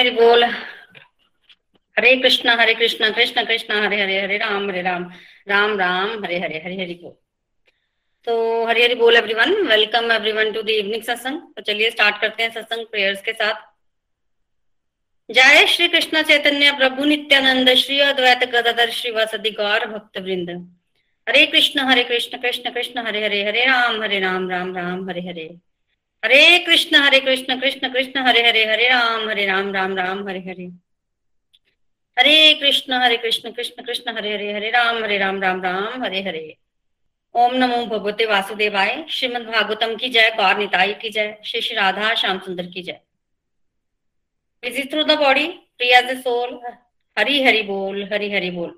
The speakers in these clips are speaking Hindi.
हरी बोल। हरे कृष्णा हरे कृष्णा, कृष्ण कृष्ण, हरे हरे हरे राम हरे राम राम राम, हरे हरे हरे हरि बोल। तो हरी हरि बोल everyone welcome everyone to the evening satsang. तो चलिए स्टार्ट करते हैं सत्संग प्रेयर्स के साथ। जय श्री कृष्ण चैतन्य प्रभु नित्यानंद, श्री अद्वैत गदाधर श्री श्रीवासदि गौर भक्त वृंद हरे कृष्ण हरे कृष्ण कृष्ण कृष्ण, हरे हरे हरे राम हरे राम राम राम, हरे हरे। हरे कृष्ण हरे कृष्ण कृष्ण कृष्ण, हरे हरे हरे राम हरे राम राम राम, हरे हरे। हरे कृष्ण हरे कृष्ण कृष्ण कृष्ण, हरे हरे हरे राम हरे राम राम राम, हरे हरे। ओम नमो भगवते वासुदेवाय, श्रीमद भागवतम की जय, गौर निताई की जय, श्री श्री राधा, श्याम सुंदर की जय। Busy through the body, free as a soul hari hari bol hari hari bol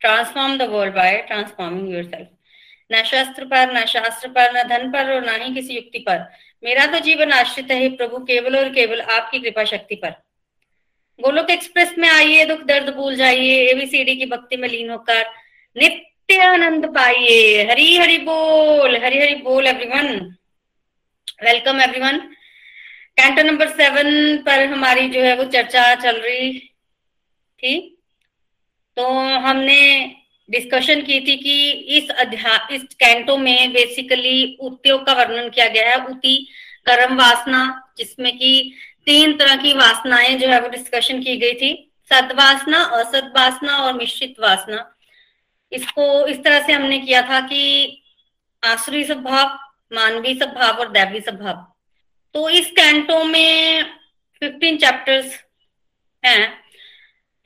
transform the world by transforming yourself न शास्त्र पर, न शास्त्र पर, न धन पर, और न ही किसी युक्ति पर। मेरा तो जीवन आश्रित है प्रभु, केवल और केवल आपकी कृपा शक्ति पर। गोलोक एक्सप्रेस में आइए, दुख दर्द भूल जाइए एबीसीडी की भक्ति में लीन होकर नित्य आनंद पाइए। हरी हरि बोल, हरी हरि बोल everyone welcome everyone canto number seven पर हमारी जो है वो चर्चा चल रही थी। तो हमने डिस्कशन की थी कि इस अध्याय इस कैंटो में बेसिकली उत्तियों का वर्णन किया गया है उति कर्म वासना, जिसमें कि तीन तरह की वासनाएँ जो है वो डिस्कशन की गई थी। सदवासना असद वासना और मिश्रित वासना। इसको इस तरह से हमने किया था कि आसुरी स्वभाव मानवीय स्वभाव और दैवी स्वभाव तो इस कैंटो में फिफ्टीन चैप्टर्स हैं।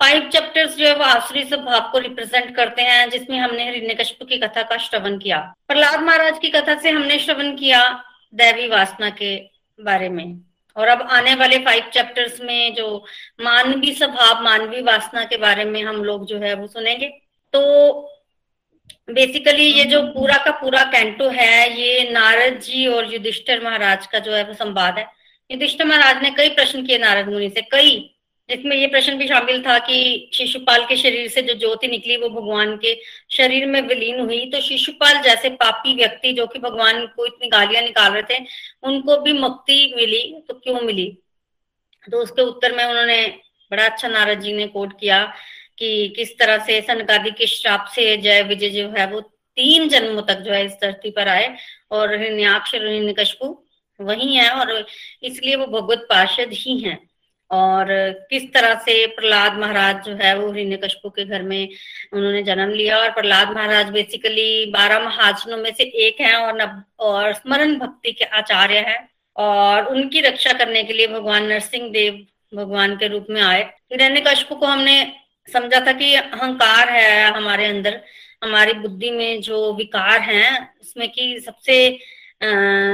फाइव चैप्टर्स जो है वो आसुरी स्वभाव को रिप्रेजेंट करते हैं, जिसमें हमने हिरण्यकश्यप की कथा का श्रवण किया। प्रहलाद महाराज की कथा से हमने श्रवण किया दैवी वासना के बारे में। और अब आने वाले फाइव चैप्टर्स में जो मानवीय स्वभाव मानवीय वासना के बारे में हम लोग जो है वो सुनेंगे। तो बेसिकली ये जो पूरा का पूरा कैंटो है, ये नारद जी और युधिष्ठर महाराज का जो है वो संवाद है। युधिष्ठर महाराज ने कई प्रश्न किए नारद मुनि से, कई। जिसमें ये प्रश्न भी शामिल था कि शिशुपाल के शरीर से जो ज्योति निकली वो भगवान के शरीर में विलीन हुई। तो शिशुपाल जैसे पापी व्यक्ति जो कि भगवान को इतनी गालियाँ निकाल रहे थे, उनको भी मुक्ति मिली तो क्यों मिली? तो उसके उत्तर में उन्होंने बड़ा अच्छा नारद जी ने कोट किया कि किस तरह से सनकादि के श्राप से जय विजय जो है वो तीन जन्मों तक जो है इस धरती पर आए और हिरण्याक्ष वही है और इसलिए वो भगवत पार्षद ही हैं। और किस तरह से प्रहलाद महाराज जो है वो हिरण्यकशपु के घर में उन्होंने जन्म लिया और प्रहलाद महाराज बेसिकली बारह महाजनों में से एक है और नब और स्मरण भक्ति के आचार्य है और उनकी रक्षा करने के लिए भगवान नरसिंह देव भगवान के रूप में आए। हिरण्यकशपु को हमने समझा था कि अहंकार है हमारे अंदर हमारी बुद्धि में जो विकार हैं उसमें की सबसे आ,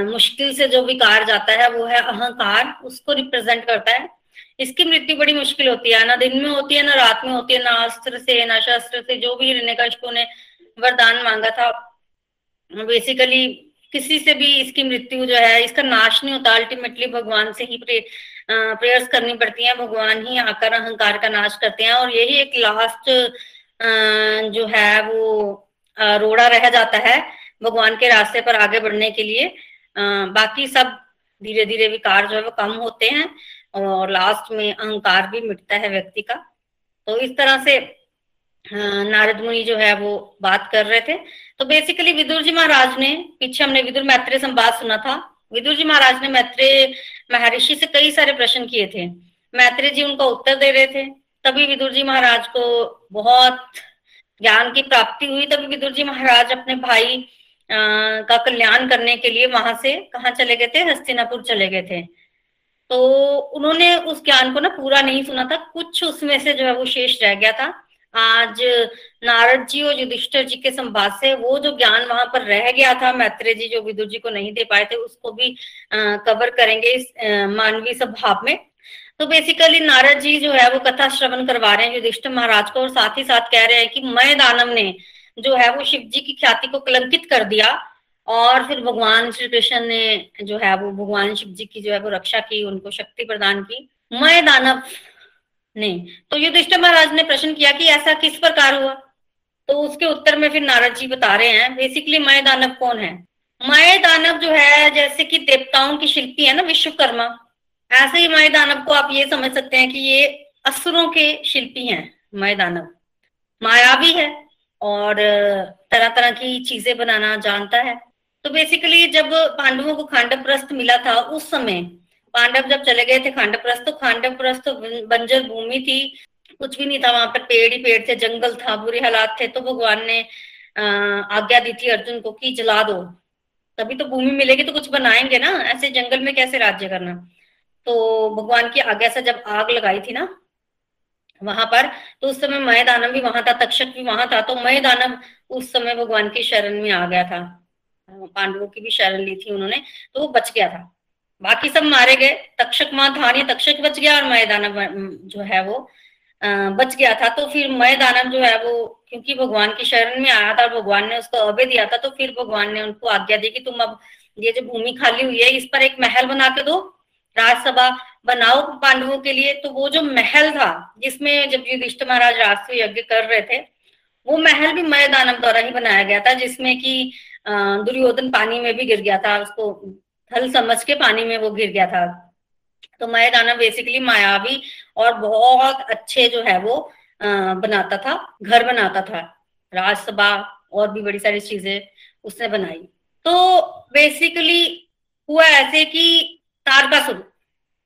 मुश्किल से जो विकार जाता है वो है अहंकार उसको रिप्रेजेंट करता है। इसकी मृत्यु बड़ी मुश्किल होती है। ना दिन में होती है ना रात में होती है ना अस्त्र से ना शस्त्र से जो भी हिरण्यकशिपु ने वरदान मांगा था। बेसिकली किसी से भी इसकी मृत्यु जो है इसका नाश नहीं होता। अल्टीमेटली भगवान से ही प्रे, प्रेयर्स करनी पड़ती हैं। भगवान ही आकर अहंकार का नाश करते हैं। और यही एक लास्ट जो है वो रोड़ा रह जाता है भगवान के रास्ते पर आगे बढ़ने के लिए। बाकी सब धीरे धीरे विकार जो है वो कम होते हैं। और लास्ट में अहंकार भी मिटता है व्यक्ति का। तो इस तरह से नारद मुनि जो है वो बात कर रहे थे। तो बेसिकली विदुर जी महाराज ने, पीछे हमने विदुर मैत्रेय संवाद सुना था। विदुर जी महाराज ने मैत्रेय महर्षि से कई सारे प्रश्न किए थे। मैत्रेय जी उनका उत्तर दे रहे थे। तभी विदुर जी महाराज को बहुत ज्ञान की प्राप्ति हुई। तभी विदुर जी महाराज अपने भाई का कल्याण करने के लिए वहाँ से कहा चले गए थे? हस्तिनापुर चले गए थे। तो उन्होंने उस ज्ञान को ना पूरा नहीं सुना था। कुछ उसमें से जो है वो शेष रह गया था। आज नारद जी और युधिष्ठर जी के संवाद से वो जो ज्ञान वहाँ पर रह गया था मैत्रेय जी जो विदुर जी को नहीं दे पाए थे उसको भी आ, कवर करेंगे इस मानवीय स्वभाव में। तो बेसिकली नारद जी जो है वो कथा श्रवण करवा रहे हैं युधिष्ठिर महाराज को और साथ ही साथ कह रहे हैं कि मय दानव ने जो है वो शिव जी की ख्याति को कलंकित कर दिया। और फिर भगवान श्री कृष्ण ने जो है, वो भगवान शिव जी की जो है, वो रक्षा की, उनको शक्ति प्रदान की। मय दानव ने तो युधिष्ठिर महाराज ने प्रश्न किया कि ऐसा किस प्रकार हुआ? तो उसके उत्तर में फिर नारद जी बता रहे हैं बेसिकली मय दानव कौन है? मय दानव जो है, जैसे कि देवताओं की शिल्पी है ना, विश्वकर्मा। ऐसे ही मय दानव को आप ये समझ सकते हैं कि ये असुरों के शिल्पी हैं मय दानव। मायावी है और तरह तरह की चीज़ें बनाना जानता है। तो बेसिकली जब पांडवों को खांडव प्रस्थ मिला था, उस समय पांडव जब चले गए थे खांडव प्रस्थ तो खांडव प्रस्थ बंजर भूमि थी। कुछ भी नहीं था, वहाँ पर पेड़ ही पेड़ थे, जंगल था, बुरे हालात थे। तो भगवान ने आज्ञा दी थी अर्जुन को कि जला दो। तभी तो भूमि मिलेगी तो कुछ बनाएँगे ना। ऐसे जंगल में कैसे राज्य करना? तो भगवान की आज्ञा से जब आग लगाई थी ना, वहाँ पर तो उस समय मय दानव भी वहाँ था, तक्षक भी वहाँ था। तो मय दानव उस समय भगवान की शरण में आ गया था। पांडवों की भी शरण ली थी उन्होंने तो वो बच गया था। बाकी सब मारे गए। तक्षक माँ धानी तक्षक बच गया और मय जो है वो बच गया था। तो फिर मय जो है वो, क्योंकि भगवान की शरण में आया था और भगवान ने उसको अभय दिया था तो फिर भगवान ने उनको आज्ञा दी कि तुम अब ये जो भूमि खाली हुई है, इस पर एक महल बना के दो, राजसभा बनाओ पांडवों के लिए। तो वो जो महल था, जिसमें जब युधिष्ठ महाराज राष्ट्रीय यज्ञ कर रहे थे, वो महल भी मय दानव द्वारा ही बनाया गया था, जिसमें कि दुर्योधन पानी में भी गिर गया था, उसको थल समझ के पानी में वो गिर गया था। तो मय दानव बेसिकली मायावी और बहुत अच्छे जो है वो बनाता था, घर बनाता था। राजसभा और भी बड़ी सारी चीज़ें उसने बनाई। तो बेसिकली हुआ ऐसे कि तारकासुर,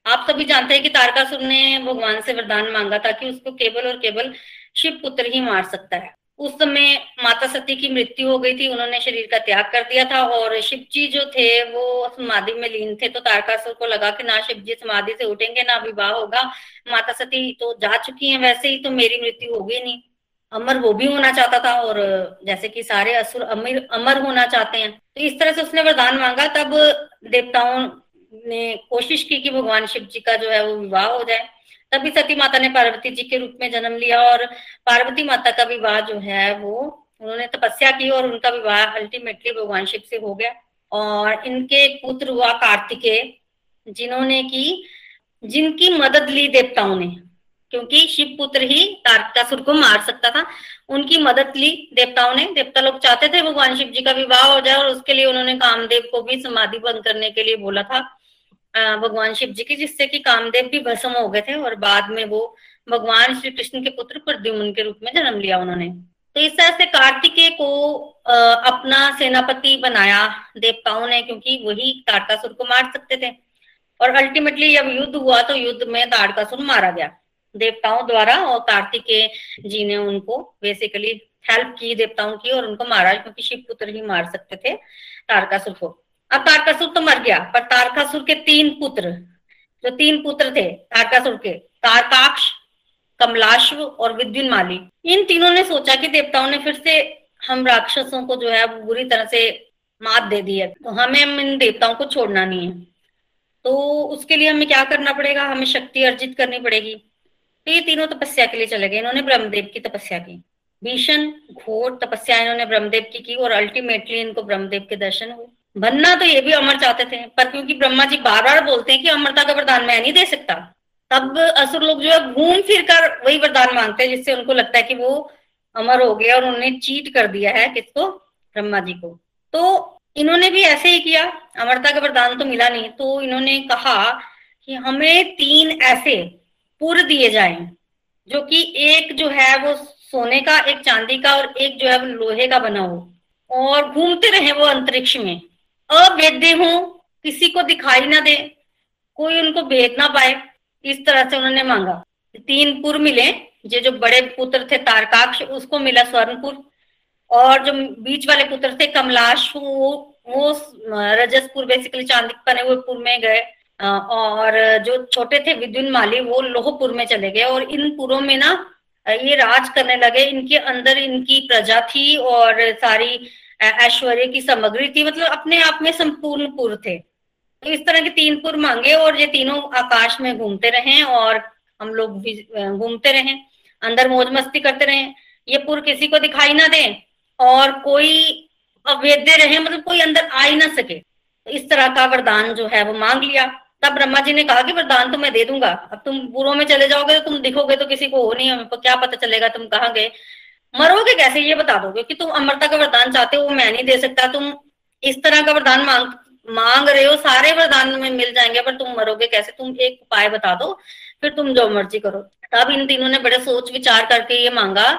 आप सभी जानते हैं कि तारकासुर ने भगवान से वरदान मांगा था कि उसको केवल और केवल शिव पुत्र ही मार सकता है। उस समय माता सती की मृत्यु हो गई थी, उन्होंने शरीर का त्याग कर दिया था और शिव जी जो थे, वो समाधि में लीन थे। तो तारकासुर को लगा कि ना शिव जी समाधि से उठेंगे, ना विवाह होगा। माता सती तो जा चुकी हैं वैसे ही तो मेरी मृत्यु होगी नहीं। अमर वो भी होना चाहता था और जैसे कि सारे असुर अमीर, अमर होना चाहते हैं। तो इस तरह से उसने वरदान मांगा। तब देवताओं ने कोशिश की कि भगवान शिव जी का जो है वो विवाह हो जाए। तभी सती माता ने पार्वती जी के रूप में जन्म लिया और पार्वती माता का विवाह जो है वो, उन्होंने तपस्या की और उनका विवाह अल्टीमेटली भगवान शिव से हो गया। और इनके पुत्र हुआ कार्तिकेय जिन्होंने की, जिनकी मदद ली देवताओं ने, क्योंकि शिव पुत्र ही तारकासुर को मार सकता था। उनकी मदद ली देवताओं ने। देवता लोग चाहते थे भगवान शिव जी का विवाह हो जाए और उसके लिए उन्होंने कामदेव को भी समाधि बंद करने के लिए बोला था। भगवान शिव जी की, जिससे कि कामदेव भी भस्म हो गए थे और बाद में वो भगवान श्री कृष्ण के पुत्र प्रद्युम्न के रूप में जन्म लिया उन्होंने। तो इस तरह से कार्तिकेय को अपना सेनापति बनाया देवताओं ने, क्योंकि वही तारकासुर को मार सकते थे। और अल्टीमेटली जब युद्ध हुआ तो युद्ध में तारकासुर मारा गया देवताओं द्वारा और कार्तिकेय जी ने उनको बेसिकली हेल्प की देवताओं की और उनको मारा, क्योंकि शिव पुत्र ही मार सकते थे तारकासुर को। अब तारकासुर तो मर गया, पर तारकासुर के तीन पुत्र, जो तीन पुत्र थे, तारकासुर के, तारकाक्ष, कमलाश्व और विद्युन माली, इन तीनों ने सोचा कि देवताओं ने फिर से हम राक्षसों को जो है बुरी तरह से मात दे दी है तो हमें हम इन देवताओं को छोड़ना नहीं है। तो उसके लिए हमें क्या करना पड़ेगा? हमें शक्ति अर्जित करनी पड़ेगी। तो ये तीनों तपस्या के लिए चले गए। इन्होंने ब्रह्मदेव की तपस्या की। भीषण घोर तपस्या इन्होंने ब्रह्मदेव की की और अल्टीमेटली इनको ब्रह्मदेव के दर्शन हुए। बनना तो ये भी अमर चाहते थे, पर क्योंकि ब्रह्मा जी बार बार बोलते हैं कि अमरता का वरदान मैं नहीं दे सकता। तब असुर लोग जो है घूम फिर कर वही वरदान मांगते हैं, जिससे उनको लगता है कि वो अमर हो गया और उन्होंने चीट कर दिया है किसको? ब्रह्मा जी को। तो इन्होंने भी ऐसे ही किया, अमरता का वरदान तो मिला नहीं। तो इन्होंने कहा कि हमें तीन ऐसे पुर दिए जाए, जो कि एक जो है वो सोने का, एक चांदी का और एक जो है वो लोहे का बना हो, और घूमते रहे वो अंतरिक्ष में। अवेद्य हो, किसी को दिखाई ना दे, कोई उनको भेद ना पाए, इस तरह से उन्होंने मांगा। तीन पुर मिले, ये जो बड़े पुत्र थे तारकाक्ष, उसको मिला स्वर्णपुर। और जो बीच वाले पुत्र थे कमलाश, वो वो, रजसपुर बेसिकली चांदी बने हुए पुर में गए। और जो छोटे थे विद्युन माली, वो लोहपुर में चले गए। और इन पुरों में ना, ये राज करने लगे। इनके अंदर इनकी प्रजा थी और सारी ऐश्वर्य की सामग्री थी मतलब अपने आप में संपूर्ण पुर थे। तो इस तरह के तीन पुर मांगे और ये तीनों आकाश में घूमते रहे और हम लोग घूमते रहे, अंदर मौज मस्ती करते रहे। ये पुर किसी को दिखाई ना दे और कोई अवैध रहे मतलब कोई अंदर आ ही ना सके। तो इस तरह का वरदान जो है वो मांग लिया। तब ब्रह्मा जी ने कहा कि वरदान तो मैं दे दूँगा। अब तुम बुरों में चले जाओगे तो तुम दिखोगे तो किसी को हो नहीं हमें क्या पता चलेगा, तुम कहाँ गए? मरोगे कैसे? ये बता दोगे कि तुम अमरता का वरदान चाहते हो, वो मैं नहीं दे सकता। तुम इस तरह का वरदान मांग मांग रहे हो, सारे वरदान में मिल जाएँगे, पर तुम मरोगे कैसे? तुम एक उपाय बता दो, फिर तुम जो मर्ज़ी करो। तब इन तीनों ने बड़े सोच विचार करके ये मांगा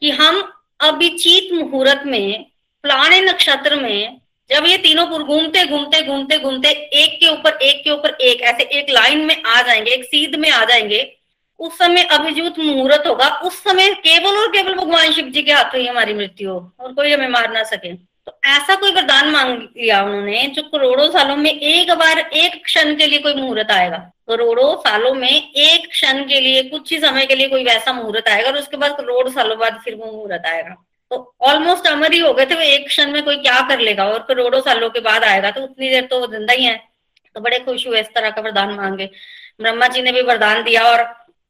कि हम अभिचीत मुहूर्त में फलाने नक्षत्र में, जब ये तीनों पुर, घूमते घूमते घूमते घूमते, एक के ऊपर, एक के ऊपर, एक, ऐसे एक लाइन में आ जाएँगे, एक सीध में आ जाएँगे उस समय अभिजूत मुहूर्त होगा। उस समय केवल और केवल भगवान शिव जी के हाथों ही हमारी मृत्यु हो, और कोई हमें मार ना सके। तो ऐसा कोई वरदान मांग लिया उन्होंने जो करोड़ों सालों में एक बार, एक क्षण के लिए कोई मुहूर्त आएगा। करोड़ों सालों में एक क्षण के लिए, कुछ ही समय के लिए कोई वैसा मुहूर्त आएगा, और उसके बाद करोड़ सालों बाद फिर वो मुहूर्त आएगा। तो ऑलमोस्ट अमर ही हो गए थे वो एक क्षण में कोई क्या कर लेगा, और करोड़ों सालों के बाद आएगा। तो उतनी देर तो वो ज़िंदा ही है। तो बड़े खुश हुए इस तरह का वरदान मांगे। ब्रह्मा जी ने भी वरदान दिया, और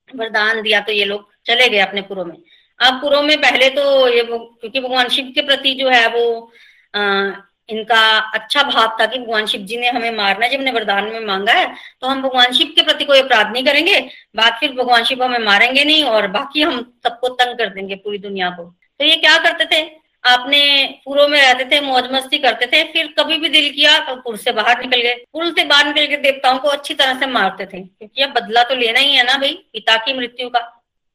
वरदान दिया तो ये लोग चले गए अपने पुरों में। अब पुरों में पहले तो ये क्योंकि भगवान शिव के प्रति जो है वो आ, इनका अच्छा भाव था कि भगवान शिव जी ने हमें मारना जब ने वरदान में मांगा है तो हम भगवान शिव के प्रति कोई अपराध नहीं करेंगे बाद फिर भगवान शिव हमें मारेंगे नहीं और बाकी हम सबको तंग कर देंगे पूरी दुनिया को। तो ये क्या करते थे? आपने पुरों में रहते थे, मौज मस्ती करते थे, फिर कभी भी दिल किया तो पुल से बाहर निकल गए। पुल से बाहर निकल के देवताओं को अच्छी तरह से मारते थे, क्योंकि अब बदला तो लेना ही है ना भाई, पिता की मृत्यु का।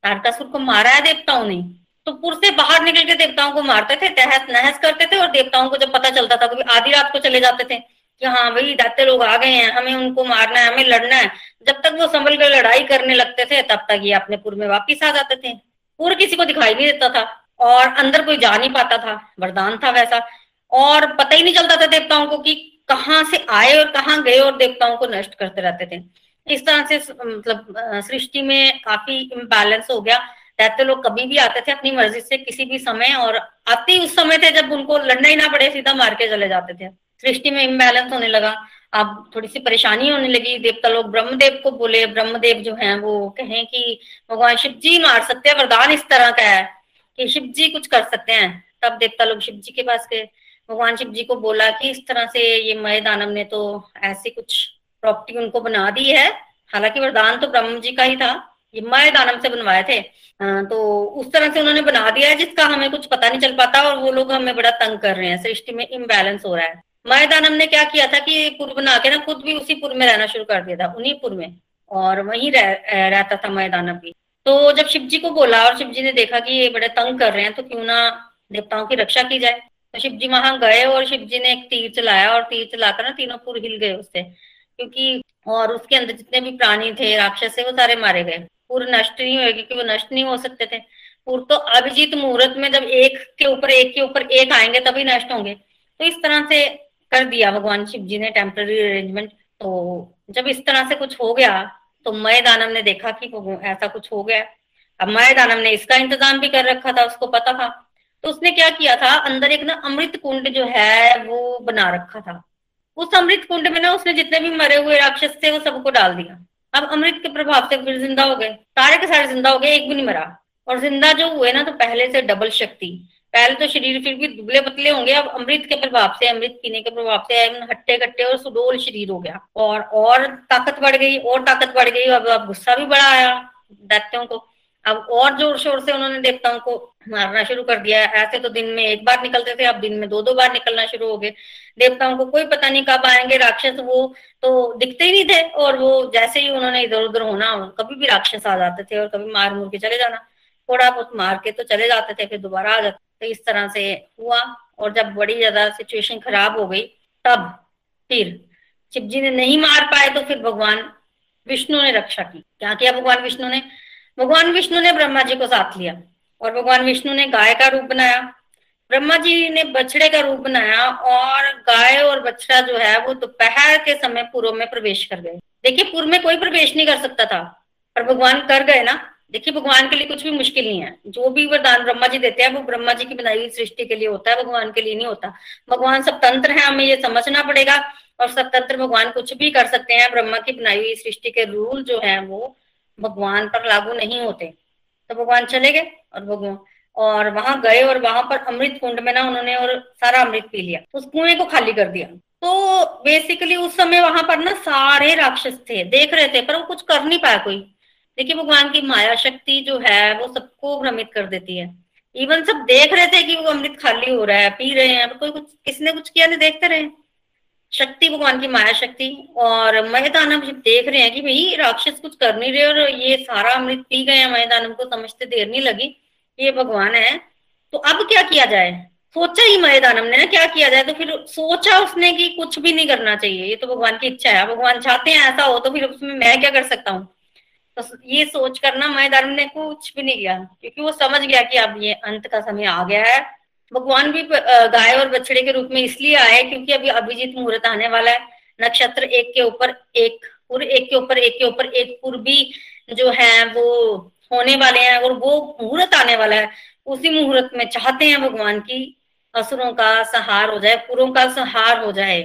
तारकासुर को मारा है देवताओं ने तो पुर से बाहर निकल के देवताओं को मारते थे, तहस नहस करते थे, और देवताओं को जब पता चलता था, कभी आधी रात को चले जाते थे कि हाँ भाई दाते लोग आ गए हैं, हमें उनको मारना है, हमें लड़ना है। जब तक वो संभल कर लड़ाई करने लगते थे, तब तक ये अपने पुर में वापिस आ जाते थे। पुर किसी को दिखाई नहीं देता था। और अंदर कोई जा नहीं पाता था, वरदान था वैसा। और पता ही नहीं चलता था देवताओं को कि कहाँ से आए और कहाँ गए और देवताओं को नष्ट करते रहते थे। इस तरह से मतलब सृष्टि में काफ़ी इम्बैलेंस हो गया। रहते लोग कभी भी आते थे, अपनी मर्ज़ी से किसी भी समय और आते ही उस समय थे जब उनको लड़ना ही ना पड़े, सीधा मार के चले जाते थे। सृष्टि में इम्बैलेंस होने लगा। अब थोड़ी सी परेशानी होने लगी। देवता लोग ब्रह्मदेव को बोले, ब्रह्मदेव जो है वो कहें कि, भगवान शिव जी मार सकते हैं, वरदान इस तरह का है। कि शिव जी कुछ कर सकते हैं। तब देवता लोग शिव जी के पास गए। भगवान शिव जी को बोला कि इस तरह से ये मय दानव ने तो ऐसी कुछ प्रॉपर्टी उनको बना दी है। हालाँकि वरदान तो ब्रह्म जी का ही था। ये मय दानव से बनवाए थे। तो उस तरह से उन्होंने बना दिया है जिसका हमें कुछ पता नहीं चल पाता और वो लोग हमें बड़ा तंग कर रहे हैं। सृष्टि में इम्बैलेंस हो रहा है। मय दानव ने क्या किया था कि पुर बना के ना खुद भी उसी पुर में रहना शुरू कर दिया था उन्हीं पुर में। और वहीं रह, रहता था मय दानव भी। तो जब शिव जी को बोला और शिव जी ने देखा कि ये बड़े तंग कर रहे हैं तो क्यों ना देवताओं की रक्षा की जाए? तो शिव जी वहाँ गए और शिव जी ने एक तीर चलाया और तीर चलाकर ना तीनों पुर हिल गए उससे। क्योंकि और उसके अंदर जितने भी प्राणी थे, राक्षस थे, वो सारे मारे गए। पूर नष्ट नहीं हुए क्योंकि वो नष्ट नहीं हो सकते थे। पूर तो अभिजीत मुहूर्त में जब एक के ऊपर, एक के ऊपर एक आएँगे, तभी नष्ट होंगे। तो इस तरह से कर दिया भगवान शिव जी ने टेम्पररी अरेंजमेंट। तो जब इस तरह से कुछ हो गया तो मय दानव ने देखा कि ऐसा कुछ हो गया। अब मय दानव ने इसका इंतज़ाम भी कर रखा था, उसको पता था। तो उसने क्या किया था? अंदर एक ना अमृत कुंड जो है, वो बना रखा था। उस अमृत कुंड में ना उसने जितने भी मरे हुए राक्षस थे, वो सबको डाल दिया। अब अमृत के प्रभाव से फिर ज़िंदा हो गए। सारे के सारे ज़िंदा हो गए, एक भी नहीं मरा। और ज़िंदा जो हुए ना तो पहले से डबल शक्ति। पहले तो शरीर फिर भी दुबले पतले होंगे, अब अमृत के प्रभाव से, अमृत पीने के प्रभाव से हट्टे कट्टे और सुडोल शरीर हो गया। और और ताकत बढ़ गई, और ताकत बढ़ गई, अब अब गुस्सा भी बड़ा आया दैत्यों को। अब और ज़ोर शोर से उन्होंने देवताओं को मारना शुरू कर दिया। ऐसे तो दिन में एक बार निकलते थे, अब दिन में दो दो बार निकलना शुरू हो गए। देवताओं को कोई पता नहीं कब आएँगे राक्षस, वो तो दिखते ही नहीं थे, और वो जैसे ही उन्होंने इधर उधर होना, कभी भी राक्षस आ जाते थे और कभी मार मुर के चले जाना। थोड़ा बहुत मार के तो चले जाते थे, फिर दोबारा आ जाते तो इस तरह से हुआ और जब बड़ी ज़्यादा सिचुएशन खराब हो गई, तब फिर शिव जी ने नहीं मार पाए तो फिर भगवान विष्णु ने रक्षा की। क्या किया भगवान विष्णु ने? भगवान विष्णु ने ब्रह्मा जी को साथ लिया और भगवान विष्णु ने गाय का रूप बनाया। ब्रह्मा जी ने बछड़े का रूप बनाया और गाय और बछड़ा जो है वो दोपहर के समय पूर्व में प्रवेश कर गए। देखिए, पूर्व में कोई प्रवेश नहीं कर सकता था, पर भगवान कर गए ना। देखिए, भगवान के लिए कुछ भी मुश्किल नहीं है। जो भी वरदान ब्रह्मा जी देते हैं, वो ब्रह्मा जी की बनाई हुई सृष्टि के लिए होता है, भगवान के लिए नहीं होता। भगवान सब तंत्र है, हमें ये समझना पड़ेगा और स्वतंत्र भगवान कुछ भी कर सकते हैं। ब्रह्मा की बनाई हुई सृष्टि के रूल जो है, वो भगवान पर लागू नहीं होते। तो भगवान चले गए और भगवान और वहाँ गए और वहाँ पर अमृत कुंड में ना उन्होंने और सारा अमृत पी लिया। उस कुएँ को खाली कर दिया। तो बेसिकली उस समय वहाँ पर ना सारे राक्षस थे, देख रहे थे, पर वो कुछ कर नहीं पाया कोई। देखिए, भगवान की माया शक्ति जो है, वो सबको भ्रमित कर देती है। इवन सब देख रहे थे कि वो अमृत खाली हो रहा है, पी रहे हैं कोई कुछ, किसने कुछ किया नहीं, देखते रहे। शक्ति, भगवान की माया शक्ति, और मयदानव जब देख रहे हैं कि भाई, राक्षस कुछ कर नहीं रहे, और ये सारा अमृत पी गए हैं मयदानव को समझते देर नहीं लगी, ये भगवान है। तो अब क्या किया जाए? सोचा ही मयदानव ने, क्या किया जाए? तो फिर सोचा उसने कि कुछ भी नहीं करना चाहिए, ये तो भगवान की इच्छा है। भगवान चाहते हैं ऐसा हो तो फिर उसमें मैं क्या कर सकता हूँ? तो ये सोच करना मयदानव ने कुछ भी नहीं किया, क्योंकि वो समझ गया कि अब ये अंत का समय आ गया है। भगवान भी गाय और बछड़े के रूप में इसलिए आए क्योंकि अभी अभिजीत मुहूर्त आने वाला है। नक्षत्र एक के ऊपर एक, पूर्व एक के ऊपर एक के ऊपर एक पूर्वी जो है, वो होने वाले हैं और वो मुहूर्त आने वाला है। उसी मुहूर्त में चाहते हैं भगवान की असुरों का सहार हो जाए, पुरों का सहार हो जाए।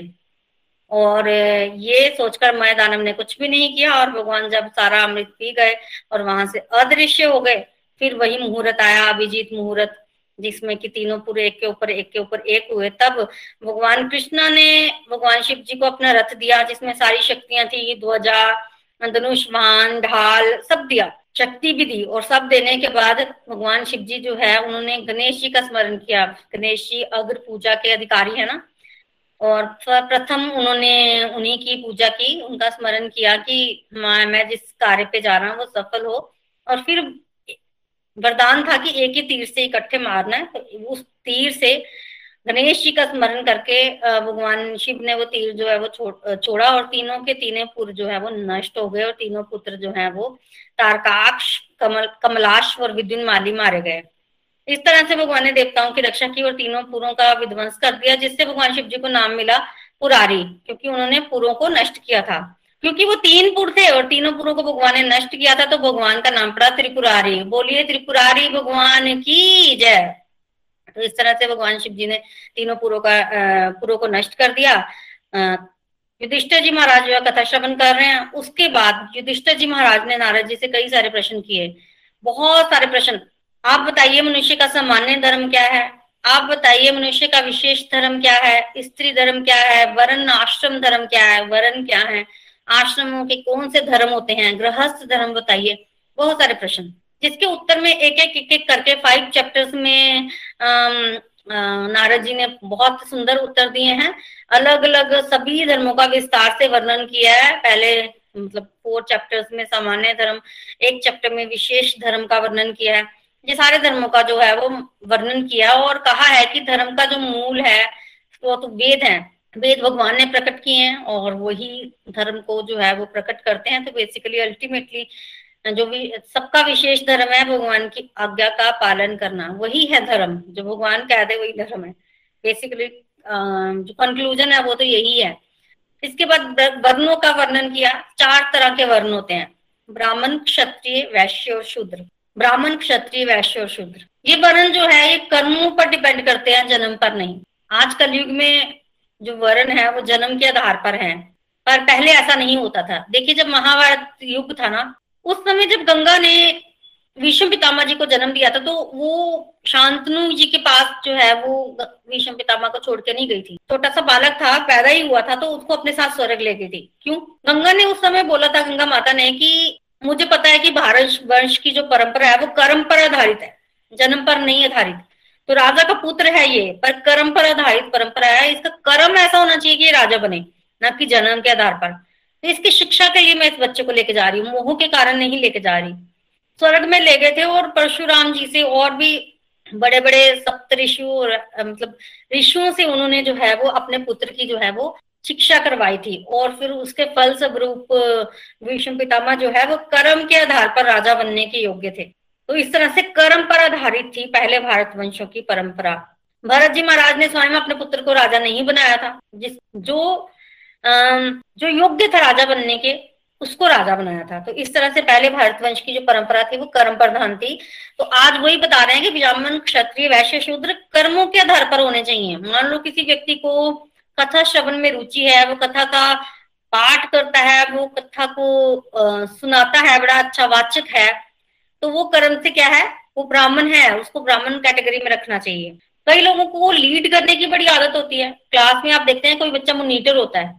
और ये सोचकर मय दानव ने कुछ भी नहीं किया और भगवान जब सारा अमृत पी गए और वहाँ से अदृश्य हो गए, फिर वही मुहूर्त आया, अभिजीत मुहूर्त, जिसमें कि तीनों पूरे एक के ऊपर, एक के ऊपर एक हुए। तब भगवान कृष्णा ने, भगवान शिव जी को अपना रथ दिया, जिसमें सारी शक्तियाँ थी, ध्वजा धनुष वाहन, ढाल, सब दिया। शक्ति भी दी और सब देने के बाद भगवान शिव जी जो है, उन्होंने गणेश जी का स्मरण किया। गणेश जी अग्र पूजा के अधिकारी है ना? और प्रथम उन्होंने उन्हीं की पूजा की, उनका स्मरण किया कि मैं जिस कार्य पे जा रहा हूँ, वो सफल हो। और फिर वरदान था कि एक ही तीर से इकट्ठे मारना है। तो उस तीर से गणेश जी का स्मरण करके भगवान शिव ने वो तीर जो है वो छोड़ा और तीनों के तीनों पुत्र जो है वो नष्ट हो गए और तीनों पुत्र जो है वो तारकाक्ष, कमल कमलाश और विद्युन माली मारे गए। इस तरह से भगवान ने देवताओं की रक्षा की और तीनों पुरों का विध्वंस कर दिया, जिससे भगवान शिव जी को नाम मिला पुरारी, क्योंकि उन्होंने पुरों को नष्ट किया था। क्योंकि वो तीन पुर थे और तीनों पुरों को भगवान ने नष्ट किया था तो भगवान का नाम पड़ा त्रिपुरारी। बोलिए, त्रिपुरारी भगवान की जय। तो इस तरह से भगवान शिव जी ने तीनों पुरों का पुरों को नष्ट कर दिया। युधिष्ठर जी महाराज जो कथा श्रवण कर रहे हैं। उसके बाद युधिष्ठर जी महाराज ने नारद जी से कई सारे प्रश्न किए। बहुत सारे प्रश्न। आप बताइए मनुष्य का सामान्य धर्म क्या है? आप बताइए मनुष्य का विशेष धर्म क्या है? स्त्री धर्म क्या है? वर्ण, आश्रम धर्म क्या है? वर्ण क्या है? आश्रमों के कौन से धर्म होते हैं? गृहस्थ धर्म बताइए। बहुत सारे प्रश्न। जिसके उत्तर में एक एक एक एक करके फाइव चैप्टर्स में नारद जी ने बहुत सुंदर उत्तर दिए हैं। अलग अलग सभी धर्मों का विस्तार से वर्णन किया है। पहले मतलब फोर चैप्टर्स में सामान्य धर्म, एक चैप्टर में विशेष धर्म का वर्णन किया है। ये सारे धर्मों का जो है वो वर्णन किया और कहा है कि धर्म का जो मूल है, वो तो वेद है। वेद भगवान ने प्रकट किए हैं और वही धर्म को जो है वो प्रकट करते हैं। तो बेसिकली अल्टीमेटली जो भी, सबका विशेष धर्म है भगवान की आज्ञा का पालन करना। वही है धर्म, जो भगवान कह दे वही धर्म है। बेसिकली जो कंक्लूजन है वो तो यही है। इसके बाद वर्णों का वर्णन किया। चार तरह के वर्ण होते हैं। ब्राह्मण, क्षत्रिय, वैश्य और शूद्र। ब्राह्मण क्षत्रिय, वैश्य और शूद्र। ये वर्ण जो है, ये कर्मों पर डिपेंड करते हैं, जन्म पर नहीं। आज कल युग में जो वर्ण है, वो जन्म के आधार पर है। पर पहले ऐसा नहीं होता था। देखिए, जब महाभारत युग था ना, उस समय जब गंगा ने विष्णु पितामा जी को जन्म दिया था तो वो शांतनु जी के पास जो है, वो विष्णु पितामा को छोड़ के नहीं गई थी। छोटा सा बालक था, पैदा ही हुआ था तो उसको अपने साथ स्वर्ग ले गई थी। क्यों? गंगा ने उस समय बोला था, गंगा माता ने, कि मुझे पता है कि भारत वंश की जो परंपरा है, वो कर्म पर आधारित है, जन्म पर नहीं आधारित। तो राजा का पुत्र है ये, पर कर्म पर आधारित परंपरा है, इसका कर्म ऐसा होना चाहिए कि ये राजा बने, न कि जन्म के आधार पर। तो इसकी शिक्षा के लिए मैं इस बच्चे को लेके जा रही हूँ, मोह के कारण नहीं लेके जा रही। स्वर्ग में ले गए थे और परशुराम जी से और भी बड़े बड़े सप्त ऋषि मतलब ऋषियों से उन्होंने जो है वो, अपने पुत्र की जो है वो शिक्षा करवाई थी और फिर उसके फल स्वरूप विष्णु पितामा जो है वो कर्म के आधार पर राजा बनने के योग्य थे। तो इस तरह से कर्म पर आधारित थी पहले भारत वंशों की परंपरा। भरत जी महाराज ने स्वयं अपने पुत्र को राजा नहीं बनाया था, जिस, जो जो योग्य था राजा बनने के, उसको राजा बनाया था। तो इस तरह से पहले भारत वंश की जो परंपरा थी वो कर्म प्रधान थी। तो आज वही बता रहे हैं कि ब्राह्मण, क्षत्रिय, वैश्य, शूद्र कर्मों के आधार पर होने चाहिए। मान लो किसी व्यक्ति को कथा श्रवण में रुचि है वो कथा का पाठ करता है वो कथा को आ, सुनाता है बड़ा अच्छा वाचक है। तो वो कर्म से क्या है? वो ब्राह्मण है उसको ब्राह्मण कैटेगरी में रखना चाहिए। कई लोगों को लीड करने की बड़ी आदत होती है। क्लास में आप देखते हैं कोई बच्चा मोनीटर होता है।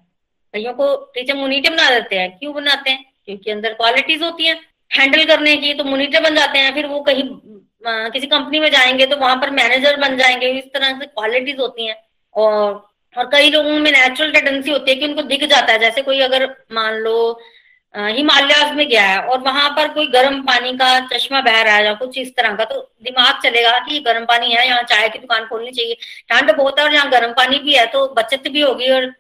कईयों को टीचर मोनीटर बना देते हैं। क्यों बनाते हैं? क्योंकि अंदर क्वालिटीज होती है। हैंडल करने की तो मोनीटर बन जाते हैं। फिर वो कहीं किसी कंपनी में जाएँगे तो वहाँ पर मैनेजर बन जाएँगे। इस तरह से क्वालिटीज होती हैं। और और कई लोगों में नेचुरल टेंडेंसी होती है कि उनको दिख जाता है, जैसे कोई अगर मान लो हिमालयाज में गया है और वहाँ पर कोई गर्म पानी का चश्मा बह रहा है या कुछ इस तरह का तो दिमाग चलेगा कि गर्म पानी है, यहाँ चाय की दुकान खोलनी चाहिए। ठंड बहुत है और यहाँ गर्म पानी भी है तो बचत भी होगी और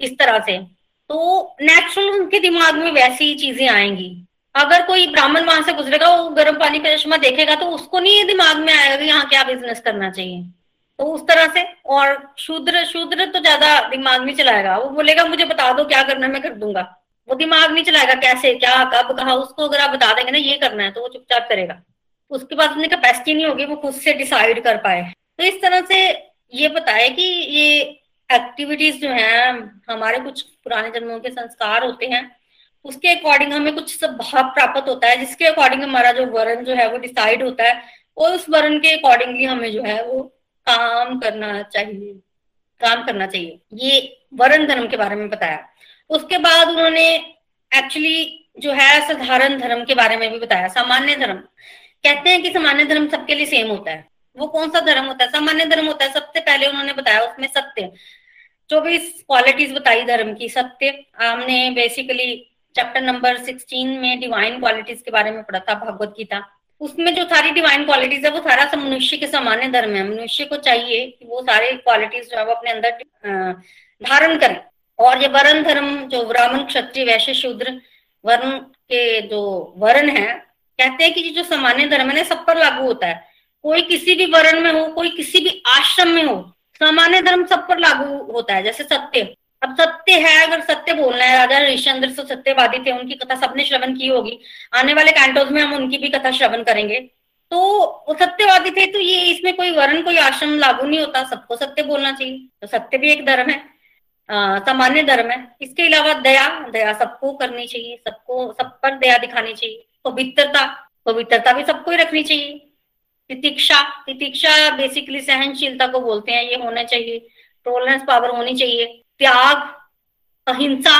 इस तरह से। तो नेचुरल उनके दिमाग में वैसी चीज़ें आएँगी। अगर कोई ब्राह्मण वहाँ से गुजरेगा, वो गर्म पानी का चश्मा देखेगा तो उसको नहीं दिमाग में आएगा कि यहाँ क्या बिज़नेस करना चाहिए। तो उस तरह से, और शूद्र शूद्र तो ज़्यादा दिमाग नहीं चलाएगा। वो बोलेगा, मुझे बता दो क्या करना मैं कर दूँगा। वो दिमाग नहीं चलाएगा, कैसे, क्या, कब, कहा? उसको अगर आप बता देंगे ना, ये करना है तो वो चुपचाप करेगा। उसके पास अपनी कैपेसिटी नहीं होगी, वो खुद से डिसाइड कर पाए। तो इस तरह से ये बताए कि ये एक्टिविटीज़ जो है, हमारे कुछ पुराने जन्मों के संस्कार होते हैं, उसके अकॉर्डिंग हमें कुछ सब भाव प्राप्त होता है, जिसके अकॉर्डिंग हमारा जो वर्ण जो है, वो डिसाइड होता है, और उस वर्ण के अकॉर्डिंगली हमें जो है, वो काम करना चाहिए। काम करना चाहिए। ये वर्ण धर्म के बारे में बताया। उसके बाद उन्होंने एक्चुअली जो है साधारण धर्म के बारे में भी बताया। सामान्य धर्म। कहते हैं कि सामान्य धर्म सबके लिए सेम होता है। वो कौन सा धर्म होता है? सामान्य धर्म होता है, सबसे पहले उन्होंने बताया उसमें सत्य। चौबीस क्वालिटीज बताई धर्म की, सत्य। हमने बेसिकली चैप्टर नंबर सिक्सटीन में डिवाइन क्वालिटीज के बारे में पढ़ा था, भगवत गीता। उसमें जो सारी डिवाइन क्वालिटीज है, वो सारा सब मनुष्य के सामान्य धर्म है मनुष्य को चाहिए कि वो सारे क्वालिटीज जो है वो अपने अंदर धारण करें। और ये वर्ण धर्म, जो ब्राह्मण, क्षत्रिय, वैश्य, शूद्र, वर्ण के जो वर्ण है, कहते हैं कि जो सामान्य धर्म है ना सब पर लागू होता है। कोई किसी भी वर्ण में हो, कोई किसी भी आश्रम में हो, सामान्य धर्म सब पर लागू होता है, जैसे सत्य अब सत्य है, अगर सत्य बोलना है, राजा हरिश्चंद्र से सत्यवादी थे, उनकी कथा सबने श्रवण की होगी। आने वाले कैंटोज में हम उनकी भी कथा श्रवण करेंगे। तो वो सत्यवादी थे तो ये इसमें कोई वर्ण, कोई आश्रम लागू नहीं होता। सबको सत्य बोलना चाहिए। तो सत्य भी एक धर्म है सामान्य धर्म है। इसके अलावा दया दया सबको करनी चाहिए, सबको, सब पर दया दिखानी चाहिए। पवित्रता पवित्रता भी सबको ही रखनी चाहिए। तितिक्षा तितिक्षा बेसिकली सहनशीलता को बोलते हैं, ये होना चाहिए। टोलरेंस पावर होनी चाहिए। त्याग, अहिंसा,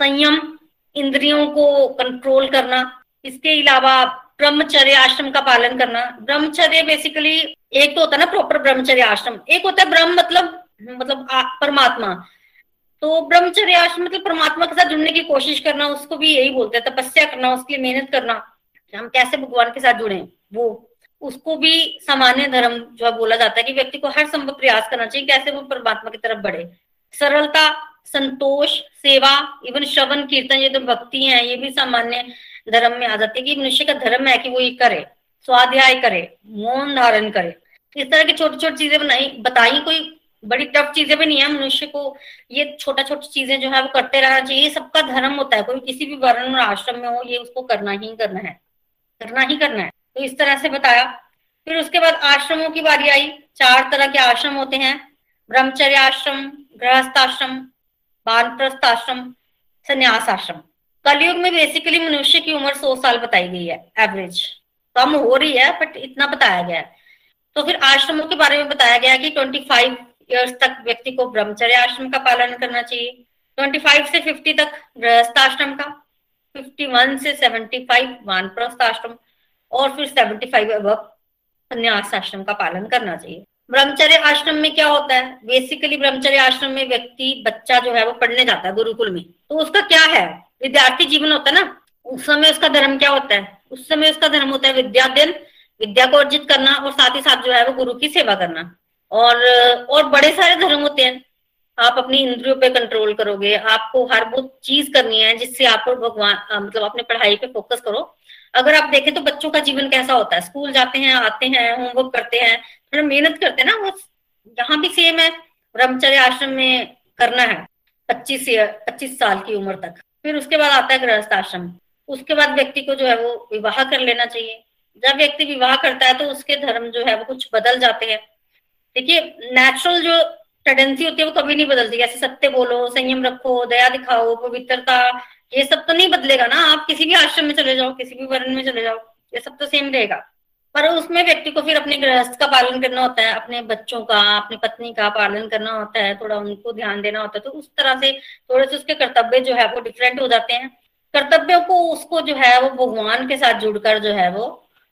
संयम, इंद्रियों को कंट्रोल करना, इसके अलावा ब्रह्मचर्य आश्रम का पालन करना। ब्रह्मचर्य बेसिकली एक तो होता है ना प्रॉपर ब्रह्मचर्य आश्रम। एक होता है ब्रह्म मतलब मतलब परमात्मा। तो ब्रह्मचर्य आश्रम मतलब परमात्मा के साथ जुड़ने की कोशिश करना, उसको भी यही बोलते हैं, तपस्या करना, उसके लिए मेहनत करना। हम कैसे भगवान के साथ जुड़े, वो, उसको भी सामान्य धर्म जो है बोला जाता है कि व्यक्ति को हर संभव प्रयास करना चाहिए, कैसे वो परमात्मा की तरफ़ बढ़े। सरलता, संतोष, सेवा इवन श्रवण, कीर्तन, ये तो भक्ति है, ये भी सामान्य धर्म में आ जाती है कि मनुष्य का धर्म है कि वो ये करे, स्वाध्याय करे, मौन धारण करे। इस तरह की छोटी छोटी चीज़ें बनाई, बताई कोई बड़ी टफ चीज़ें भी नहीं है, मनुष्य को ये छोटा छोटी चीज़ें जो है, वो करते रहना चाहिए। सबका धर्म होता है, कोई किसी भी वर्ण और आश्रम में हो, ये उसको करना ही करना है, करना ही करना है। तो इस तरह से बताया। फिर उसके बाद आश्रमों की बारी आई। चार तरह के आश्रम होते हैं। ब्रह्मचर्य आश्रम गृहस्थ आश्रम बानप्रस्थ आश्रम संन्यास आश्रम कलयुग में बेसिकली मनुष्य की उम्र सौ साल बताई गई है एवरेज कम हो रही है बट इतना बताया गया है। तो फिर आश्रमों के बारे में बताया गया कि ट्वेंटी फाइव ईयर्स तक व्यक्ति को ब्रह्मचर्य आश्रम का पालन करना चाहिए। ट्वेंटी फाइव से फिफ्टी तक गृहस्थ आश्रम का फिफ्टी वन से सेवेंटी फाइव वानप्रस्थ आश्रम और फिर सेवेंटी फाइव अब संन्यास आश्रम का पालन करना चाहिए। ब्रह्मचर्य आश्रम में क्या होता है? बेसिकली ब्रह्मचर्य आश्रम में व्यक्ति, बच्चा जो है वो पढ़ने जाता है गुरुकुल में। तो उसका क्या है? विद्यार्थी जीवन होता है ना? उस समय उसका धर्म क्या होता है? उस समय उसका धर्म होता है विद्याध्यन विद्या को अर्जित करना और साथ ही साथ जो है वो गुरु की सेवा करना। और और बड़े सारे धर्म होते हैं। आप अपनी इंद्रियों पे कंट्रोल करोगे, आपको हर वो चीज़ करनी है जिससे आप भगवान मतलब अपने पढ़ाई पे फोकस करो। अगर आप देखें तो बच्चों का जीवन कैसा होता है? स्कूल जाते हैं, आते हैं होमवर्क करते हैं थोड़ा मेहनत करते हैं ना, वो यहाँ भी सेम है, ब्रह्मचर्य आश्रम में करना है, पच्चीस पच्चीस साल की उम्र तक। फिर उसके बाद आता है गृहस्थ आश्रम। उसके बाद व्यक्ति को जो है वो विवाह कर लेना चाहिए। जब व्यक्ति विवाह करता है तो उसके धर्म जो है वो कुछ बदल जाते हैं। देखिए नेचुरल जो टेंडेंसी होती है वो कभी नहीं बदलती। जैसे सत्य बोलो, संयम रखो, दया दिखाओ, पवित्रता, ये सब तो नहीं बदलेगा ना। आप किसी भी आश्रम में चले जाओ, किसी भी वर्ण में चले जाओ, ये सब तो सेम रहेगा। पर उसमें व्यक्ति को फिर अपने गृहस्थ का पालन करना होता है, अपने बच्चों का, अपनी पत्नी का पालन करना होता है, थोड़ा उनको ध्यान देना होता है तो उस तरह से थोड़े से उसके कर्तव्य जो है वो डिफरेंट हो जाते हैं। कर्तव्यों को उसको जो है वो भगवान के साथ जुड़कर जो है वो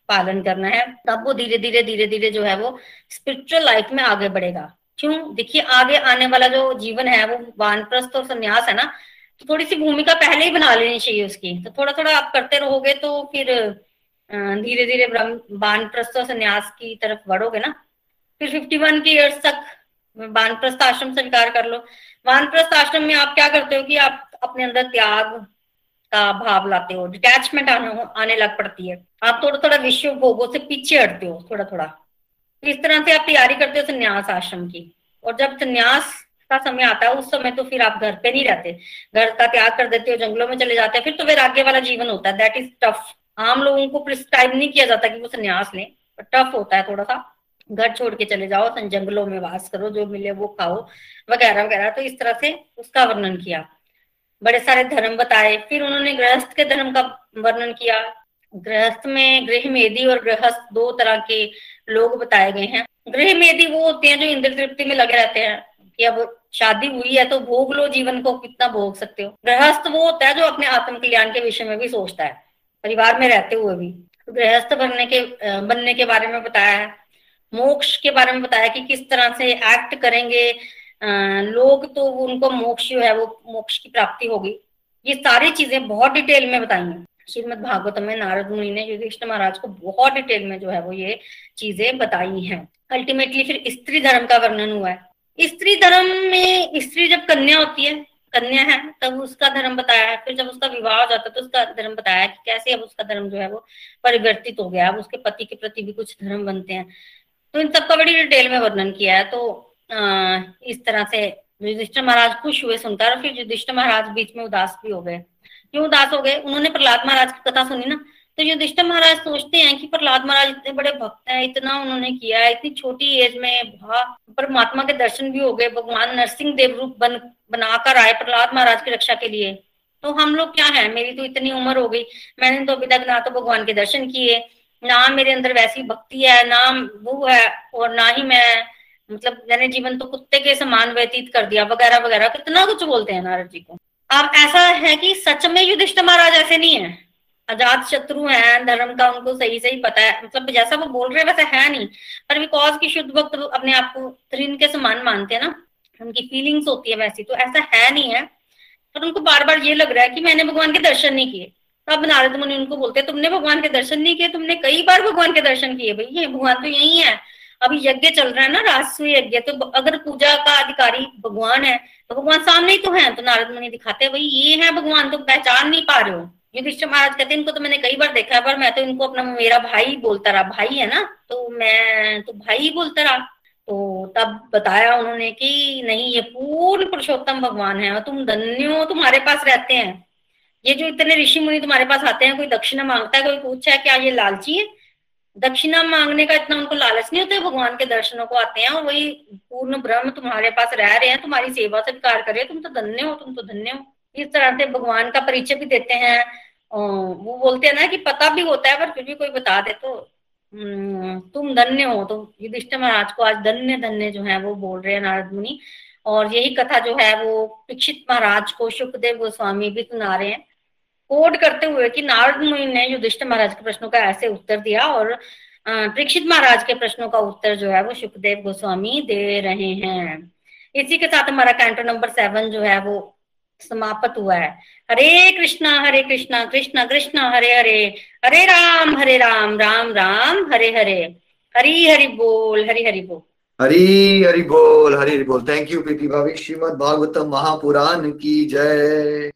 पालन करना है। तब वो धीरे धीरे धीरे धीरे जो है वो स्पिरिचुअल लाइफ में आगे बढ़ेगा। क्यों? देखिए, आगे आने वाला जो जीवन है, वो वानप्रस्थ और संन्यास है ना तो थोड़ी सी भूमिका पहले ही बना लेनी चाहिए उसकी। तो थोड़ा थोड़ा आप करते रहोगे तो फिर धीरे धीरे बानप्रस्थ और संन्यास की तरफ़ बढ़ोगे ना, फिर फिफ्टी वन की ईयर्स तक बानप्रस्थ आश्रम स्वीकार कर लो। वानप्रस्थ आश्रम में आप क्या करते हो कि आप अपने अंदर त्याग का भाव लाते हो डिटैचमेंट आने आने लग पड़ती है। आप थोड़ा थोड़ा विश्व भोगों से पीछे हटते हो थोड़ा थोड़ा तो इस तरह से आप तैयारी करते हो संन्यास आश्रम की। और जब संन्यास का समय आता है, उस समय तो फिर आप घर पे नहीं रहते। घर का त्याग कर देते हो, जंगलों में चले जाते हैं, फिर तो वैराग्य वाला जीवन होता है। दैट इज़ टफ आम लोगों को प्रिस्क्राइब नहीं किया जाता कि वो संन्यास लें टफ होता है थोड़ा सा। घर छोड़ के चले जाओ जंगलों में वास करो, जो मिले वो खाओ, वगैरह वगैरह। तो इस तरह से उसका वर्णन किया। बड़े सारे धर्म बताए। फिर उन्होंने गृहस्थ के धर्म का वर्णन किया। गृहस्थ में गृह मेदी और गृहस्थ दो तरह के लोग बताए गए हैं। गृह मेदी वो होते हैं जो इंद्र तृप्ति में लगे रहते हैं कि अब शादी हुई है तो भोग लो, जीवन को कितना भोग सकते हो। गृहस्थ वो होता है जो अपने आत्म कल्याण के विषय में भी सोचता है। परिवार में रहते हुए भी। गृहस्थ बनने के बनने के बारे में बताया है। मोक्ष के बारे में बताया कि किस तरह से एक्ट करेंगे। लोग तो उनको मोक्ष जो है वो मोक्ष की प्राप्ति होगी। ये सारी चीज़ें बहुत डिटेल में बताई हैं श्रीमद भागवतम में नारद मुनि ने युधिष्ठ महाराज को बहुत डिटेल में जो है वो ये चीज़ें बताई हैं। अल्टीमेटली फिर स्त्री धर्म का वर्णन हुआ है। स्त्री धर्म में स्त्री जब कन्या होती है कन्या है, तब उसका धर्म बताया है। फिर जब उसका विवाह हो जाता है तो उसका धर्म बताया कि कैसे अब उसका धर्म जो है वो परिवर्तित हो गया अब उसके पति के प्रति भी कुछ धर्म बनते हैं। तो इन सबका बड़ी डिटेल में वर्णन किया है। तो अः, इस तरह से युधिष्ठिर महाराज खुश हुए सुनकर फिर युधिष्ठिर महाराज बीच में उदास भी हो गए। क्यों उदास हो गए? उन्होंने प्रहलाद महाराज की कथा सुनी ना? तो युधिष्ठिर महाराज सोचते हैं कि प्रहलाद महाराज इतने बड़े भक्त हैं, इतना उन्होंने किया है, इतनी छोटी एज में परमात्मा के दर्शन भी हो गए, भगवान नरसिंह देव रूप बन, बनाकर आए प्रहलाद महाराज की रक्षा के लिए। तो हम लोग क्या है? मेरी तो इतनी उम्र हो गई, मैंने तो अभी तक ना तो भगवान के दर्शन किए, ना मेरे अंदर वैसी भक्ति है, ना वो है, और ना ही मैं मतलब मैंने जीवन तो कुत्ते के समान व्यतीत कर दिया, वगैरह वगैरह, कितना कुछ बोलते हैं नारद जी को। अब ऐसा है कि सच में युधिष्ठ महाराज ऐसे नहीं है? अजात शत्रु हैं, धर्म का उनको सही सही पता है। मतलब जैसा वो बोल रहे हैं, वैसे है नहीं। पर बिकॉज़ की शुद्ध भक्त अपने आप को त्रिन के समान मानते हैं ना, उनकी फीलिंग्स होती है वैसी तो ऐसा है नहीं है। पर उनको बार बार ये लग रहा है कि मैंने भगवान के दर्शन नहीं किए। तब नारद मुनि उनको बोलते हैं, तुमने भगवान के दर्शन नहीं किए, तुमने कई बार भगवान के दर्शन किए, भाई, ये भगवान तो यही है। अभी यज्ञ चल रहा है ना राजस्व यज्ञ तो अगर पूजा का अधिकारी भगवान है तो भगवान सामने ही तो है तो नारद मुनि दिखाते हैं, भाई, ये है भगवान, तुम पहचान नहीं पा रहे हो। युधिष्ठिर महाराज कहते हैं, इनको तो मैंने कई बार देखा है, पर मैं तो इनको अपना मेरा भाई बोलता रहा, भाई है ना तो मैं तो भाई बोलता रहा। तो तब बताया उन्होंने कि नहीं, ये पूर्ण पुरुषोत्तम भगवान है और तुम धन्यो तुम्हारे पास रहते हैं। ये जो इतने ऋषि मुनि तुम्हारे पास आते हैं, कोई दक्षिणा माँगता है, कोई पूछा है, क्या ये लालची है? दक्षिणा मांगने का इतना उनको लालच नहीं होता है, भगवान के दर्शनों को आते हैं और वही पूर्ण ब्रह्म तुम्हारे पास रह रहे हैं, तुम्हारी सेवा स्वीकार कर रहे हैं, तुम तो धन्य हो, तुम तो धन्य हो। इस तरह से भगवान का परिचय भी देते हैं। वो बोलते हैं ना कि पता भी होता है पर फिर भी कोई बता दे तो हम्म, तुम धन्य हो तो युधिष्ठिर महाराज को आज धन्य धन्य जो है वो बोल रहे हैं नारद मुनि। और यही कथा जो है वो परीक्षित महाराज को सुखदेव गोस्वामी भी सुना रहे हैं। कोड करते हुए कि नारद मुनि ने युधिष्ठिर महाराज के प्रश्नों का ऐसे उत्तर दिया और परीक्षित महाराज के प्रश्नों का उत्तर जो है वो सुखदेव गोस्वामी दे रहे हैं। इसी के साथ हमारा कैंटो नंबर सेवन जो है वो समाप्त हुआ है। हरे कृष्णा हरे कृष्णा कृष्णा कृष्णा, हरे हरे। हरे राम हरे राम राम राम, हरे हरे। हरी, हरि बोल, हरी, हरि बोल। हरी, हरि बोल, हरी, हरि बोल। थैंक यू प्रीति भाभी श्रीमद भागवतम महापुराण की जय।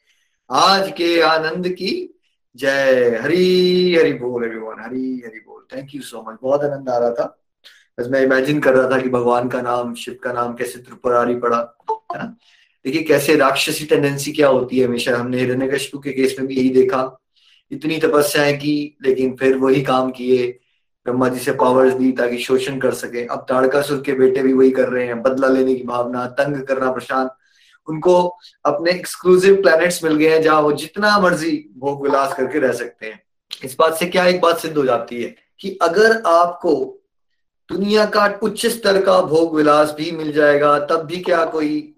आज के आनंद की जय। हरी, हरि बोल एवरीवन हरी, हरि बोल। थैंक यू सो मच बहुत आनंद आ रहा था। बस मैं इमेजिन कर रहा था कि भगवान का नाम, शिव का नाम कैसे त्रिपुरारी पड़ा, है ना? देखिए कैसे राक्षसी टेंडेंसी क्या होती है हमेशा? हमने हिरण्यकशिपु के केस में भी यही देखा। इतनी तपस्याएँ की, लेकिन फिर वही काम किए। ब्रह्मा जी से पावर्स दी ताकि शोषण कर सके। अब ताड़कासुर के बेटे भी वही कर रहे हैं। बदला लेने की भावना, तंग करना प्रशांत उनको अपने एक्सक्लूसिव प्लैनेट्स मिल गए हैं, जहाँ वो जितना मर्ज़ी भोग विलास करके रह सकते हैं। इस बात से क्या एक बात सिद्ध हो जाती है कि अगर आपको दुनिया का उच्च स्तर का भोग विलास भी मिल जाएगा, तब भी क्या कोई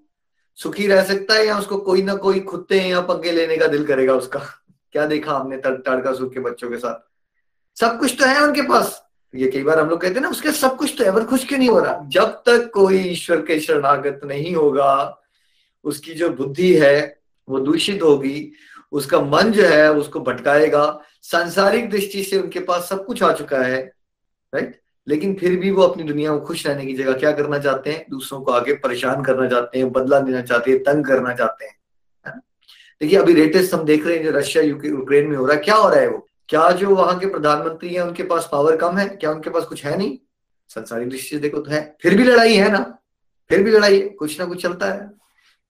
सुखी रह सकता है या उसको कोई ना कोई खुदते या पग्गे लेने का दिल करेगा उसका? क्या देखा हमने ताड़कासुर के बच्चों के साथ? सब कुछ तो है उनके पास। ये कई बार हम लोग कहते हैं ना, उसके सब कुछ तो है, पर खुश क्यों नहीं हो रहा? जब तक कोई ईश्वर के शरणागत नहीं होगा, उसकी जो बुद्धि है, वो दूषित होगी, उसका मन जो है, उसको भटकाएगा। सांसारिक दृष्टि से उनके पास सब कुछ आ चुका है राइट लेकिन फिर भी वो अपनी दुनिया में खुश रहने की जगह क्या करना चाहते हैं? दूसरों को आगे परेशान करना चाहते हैं, बदला देना चाहते हैं, तंग करना चाहते हैं देखिए, अभी रेटेस्ट हम देख रहे हैं जो रशिया यूक्रेन में हो रहा है। क्या हो रहा है वो? क्या जो वहाँ के प्रधानमंत्री हैं, उनके पास पावर कम है? क्या उनके पास कुछ है नहीं? संसारिक दृष्टि से देखो तो है। फिर भी लड़ाई है ना? फिर भी लड़ाई है। कुछ ना कुछ चलता है।